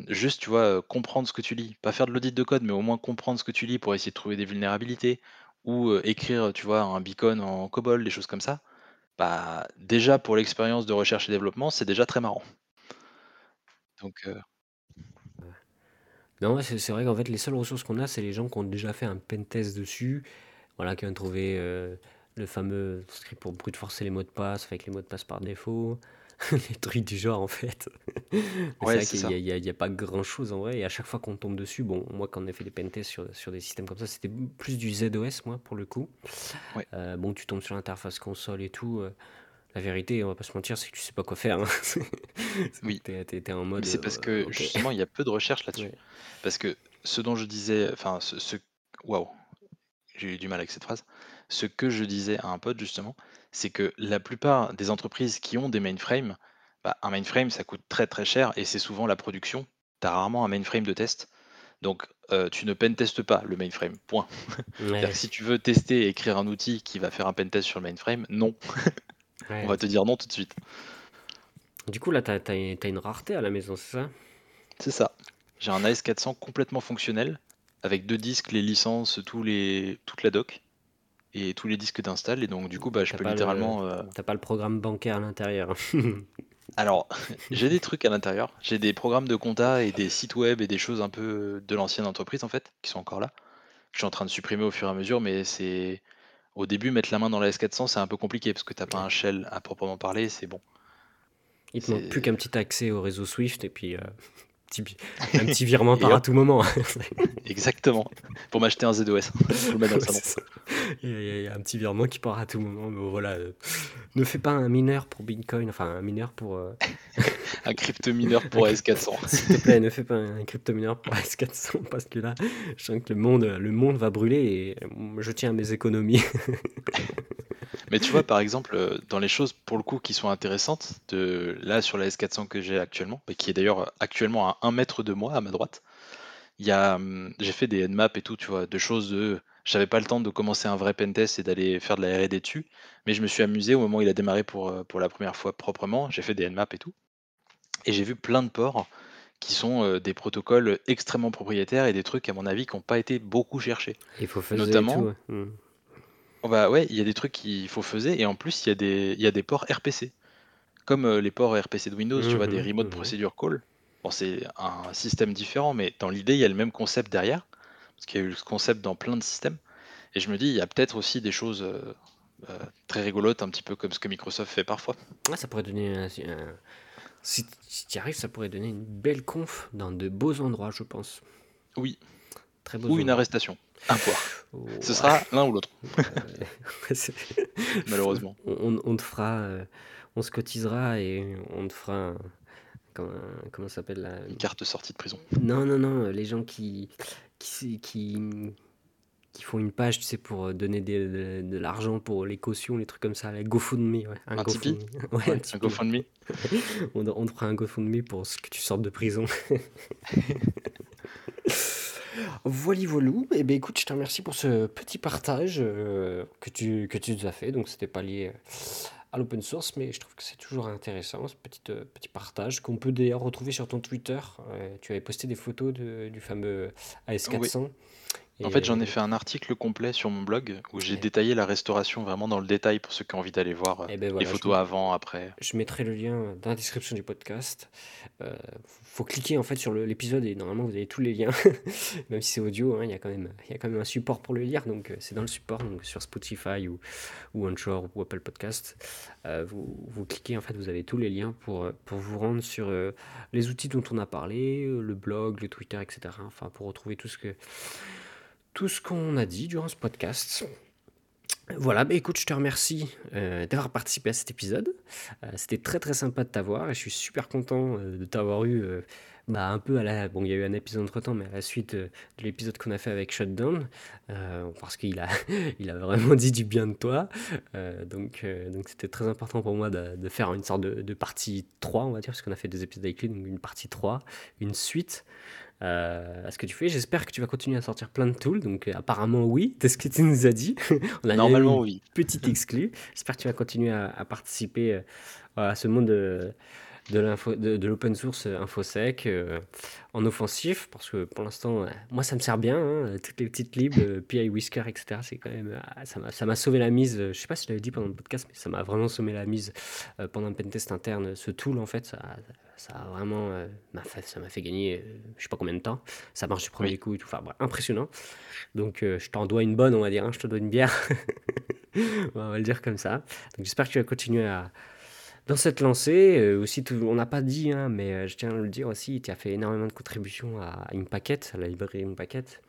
Speaker 2: juste, comprendre ce que tu lis. Pas faire de l'audit de code, mais au moins comprendre ce que tu lis pour essayer de trouver des vulnérabilités ou écrire, tu vois, un beacon en COBOL, des choses comme ça. Bah, déjà pour l'expérience de recherche et développement, c'est déjà très marrant. Donc,
Speaker 1: Non, c'est vrai qu'en fait, les seules ressources qu'on a, c'est les gens qui ont déjà fait un pentest dessus, voilà, qui ont trouvé le fameux script pour brute forcer les mots de passe avec les mots de passe par défaut. *laughs* les trucs du genre en fait. *laughs*
Speaker 2: Ouais,
Speaker 1: c'est vrai qu'il n'y a, pas grand chose en vrai. Et à chaque fois qu'on tombe dessus, bon, moi quand on a fait des pentests sur, sur des systèmes comme ça, c'était plus du ZOS, moi pour le coup. Euh, bon, tu tombes sur l'interface console et tout. Euh, la vérité, on va pas se mentir, c'est que tu sais pas quoi faire. Hein. *laughs*
Speaker 2: Oui,
Speaker 1: T'es, en mode.
Speaker 2: c'est parce euh, que justement, il y a peu de recherche là-dessus. Parce que ce dont je disais, enfin, ce, ce... waouh, j'ai eu du mal avec cette phrase. Ce que je disais à un pote justement, c'est que la plupart des entreprises qui ont des mainframes, bah, un mainframe, ça coûte très très cher et c'est souvent la production. Tu as rarement un mainframe de test. Donc, euh, tu ne pentestes pas le mainframe, point. *laughs* si tu veux tester et écrire un outil qui va faire un pentest sur le mainframe, non. *laughs* On va te dire non tout de suite.
Speaker 1: Du coup, là, tu as, une rareté à la maison, c'est ça?
Speaker 2: C'est ça. J'ai un AS400 complètement fonctionnel, avec deux disques, les licences, tous les, toute la doc et tous les disques d'install. Et donc, du coup, bah, je peux littéralement.
Speaker 1: Euh, t'as pas le programme bancaire à l'intérieur. *laughs*
Speaker 2: Alors, *laughs* j'ai des trucs à l'intérieur. J'ai des programmes de compta et des sites web et des choses un peu de l'ancienne entreprise, en fait, qui sont encore là. Je suis en train de supprimer au fur et à mesure, mais c'est. Au début, mettre la main dans la S400, c'est un peu compliqué parce que t'as pas un shell à proprement parler, c'est bon.
Speaker 1: Il te manque plus qu'un petit accès au réseau Swift et puis. Euh, petit, un petit virement *laughs* par à tout moment. *laughs*
Speaker 2: Exactement. Pour m'acheter un ZOS. *laughs*
Speaker 1: Il y, a un petit virement qui part à tout moment. Mais voilà, euh, ne fais pas un mineur pour Bitcoin, enfin un mineur pour. Euh,
Speaker 2: un crypto-mineur pour S400.
Speaker 1: S'il te plaît, ne fais pas un crypto-mineur pour S400 parce que là, je sens que le monde, le monde va brûler et je tiens à mes économies.
Speaker 2: Mais tu vois, par exemple, euh, dans les choses pour le coup qui sont intéressantes, de là sur la S400 que j'ai actuellement, et qui est d'ailleurs actuellement à un mètre de moi à ma droite, il y a, hum, j'ai fait des nmaps et tout, tu vois, de choses de, j'avais pas le temps de commencer un vrai pentest et d'aller faire de la R&D dessus, mais je me suis amusé au moment où il a démarré pour, euh, pour la première fois proprement, j'ai fait des nmaps et tout, et j'ai vu plein de ports qui sont euh, des protocoles extrêmement propriétaires et des trucs à mon avis qui n'ont pas été beaucoup cherchés.
Speaker 1: Il faut faire Notamment, hmm.
Speaker 2: Oh bah ouais, il y a des trucs qu'il faut faire et en plus il y a des, il y a des ports RPC. Comme euh, les ports RPC de Windows, tu vois, des mhm, remote mhm. procedure call. Bon, c'est un système différent, mais dans l'idée, il y a le même concept derrière. Parce qu'il y a eu ce concept dans plein de systèmes. Et je me dis, il y a peut-être aussi des choses euh, euh, très rigolotes, un petit peu comme ce que Microsoft fait parfois.
Speaker 1: Ah, ça pourrait donner un, si, tu y arrives, ça pourrait donner une belle conf dans de beaux endroits, je pense.
Speaker 2: Oui. Très. Ou une arrestation. Un poids. Ce sera l'un ou l'autre. *laughs* Malheureusement.
Speaker 1: On, te fera, euh, on se cotisera et on te fera comment, comment ça s'appelle la...
Speaker 2: Une carte sortie de prison.
Speaker 1: Non, non, non, les gens qui, qui, qui, qui font une page, tu sais, pour donner de, l'argent pour les cautions, les trucs comme ça, la GoFundMe. Ouais.
Speaker 2: Un, un GoFundMe. Ouais, *laughs* un, GoFundMe. *laughs*
Speaker 1: on, on te fera un GoFundMe pour ce que tu sortes de prison. *laughs* Voilà, voilou. Eh ben, écoute, je te remercie pour ce petit partage euh, que, tu, que tu nous as fait. Donc, c'était pas lié euh, à l'open source, mais je trouve que c'est toujours intéressant, ce petit, euh, petit partage qu'on peut d'ailleurs retrouver sur ton Twitter. tu avais posté des photos du fameux AS400.
Speaker 2: En fait, j'en ai fait un article complet sur mon blog où j'ai détaillé la restauration vraiment dans le détail pour ceux qui ont envie d'aller voir eh ben les photos avant, après.
Speaker 1: Je mettrai le lien dans la description du podcast. Euh, faut cliquer en fait sur l'épisode et normalement vous avez tous les liens, *laughs* même si c'est audio. Hein, il y a quand même il y a quand même un support pour le lire, donc euh, c'est dans le support, donc sur Spotify ou ou Onshore ou Apple Podcast. Euh, vous, vous cliquez en fait, vous avez tous les liens pour pour vous rendre sur euh, les outils dont on a parlé, le blog, le Twitter, etc. Enfin pour retrouver tout ce que tout ce qu'on a dit durant ce podcast. Voilà, bah écoute, je te remercie euh, d'avoir participé à cet épisode. Euh, c'était très très sympa de t'avoir et je suis super content euh, de t'avoir eu bah, un peu à la... Bon, il y a eu un épisode entre-temps, mais à la suite de l'épisode qu'on a fait avec Shutdown, parce qu'il a, *laughs* il a vraiment dit du bien de toi. donc donc c'était très important pour moi de, faire une sorte de, de, partie 3, on va dire, parce qu'on a fait des épisodes avec lui, donc une partie 3, une suite euh, à ce que tu fais. J'espère que tu vas continuer à sortir plein de tools. Donc, euh, apparemment, oui, *laughs* c'est ce que tu nous as dit. *laughs*
Speaker 2: On a Normalement, oui.
Speaker 1: Petite exclu. J'espère que tu vas continuer à, participer euh, à ce monde de, de l'open source infosec en offensif parce que pour l'instant moi ça me sert bien hein, toutes les petites libs PI Whisker etc c'est quand même ça m'a sauvé la mise je sais pas si je l'avais dit pendant le podcast mais ça m'a vraiment sauvé la mise pendant un pentest interne ce tool en fait ça, ça a vraiment euh, fait, ça m'a fait gagner euh, je sais pas combien de temps ça marche du premier coup et tout enfin impressionnant. Donc euh, je t'en dois une bonne on va dire hein, je te dois une bière. *laughs* On va le dire comme ça. Donc j'espère que tu vas continuer à dans cette lancée aussi on n'a pas dit hein, mais je tiens à le dire aussi tu as fait énormément de contributions à Impacket à la librairie Impacket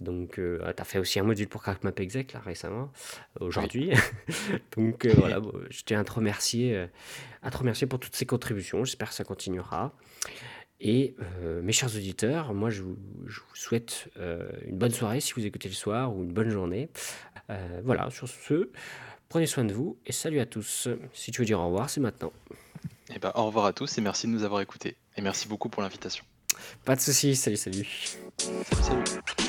Speaker 1: donc, euh, tu as fait aussi un module pour CrackMapExec là récemment, aujourd'hui. *laughs* Donc euh, voilà, je tiens à te remercier, euh, à te remercier pour toutes ces contributions. J'espère que ça continuera. Et mes chers auditeurs, moi je vous, je vous souhaite une bonne soirée si vous écoutez le soir ou une bonne journée. voilà, sur ce, prenez soin de vous et salut à tous. Si tu veux dire au revoir, c'est maintenant.
Speaker 2: Eh ben, au revoir à tous et merci de nous avoir écoutés. Et merci beaucoup pour l'invitation.
Speaker 1: Pas de soucis, salut, salut.
Speaker 2: Salut, salut.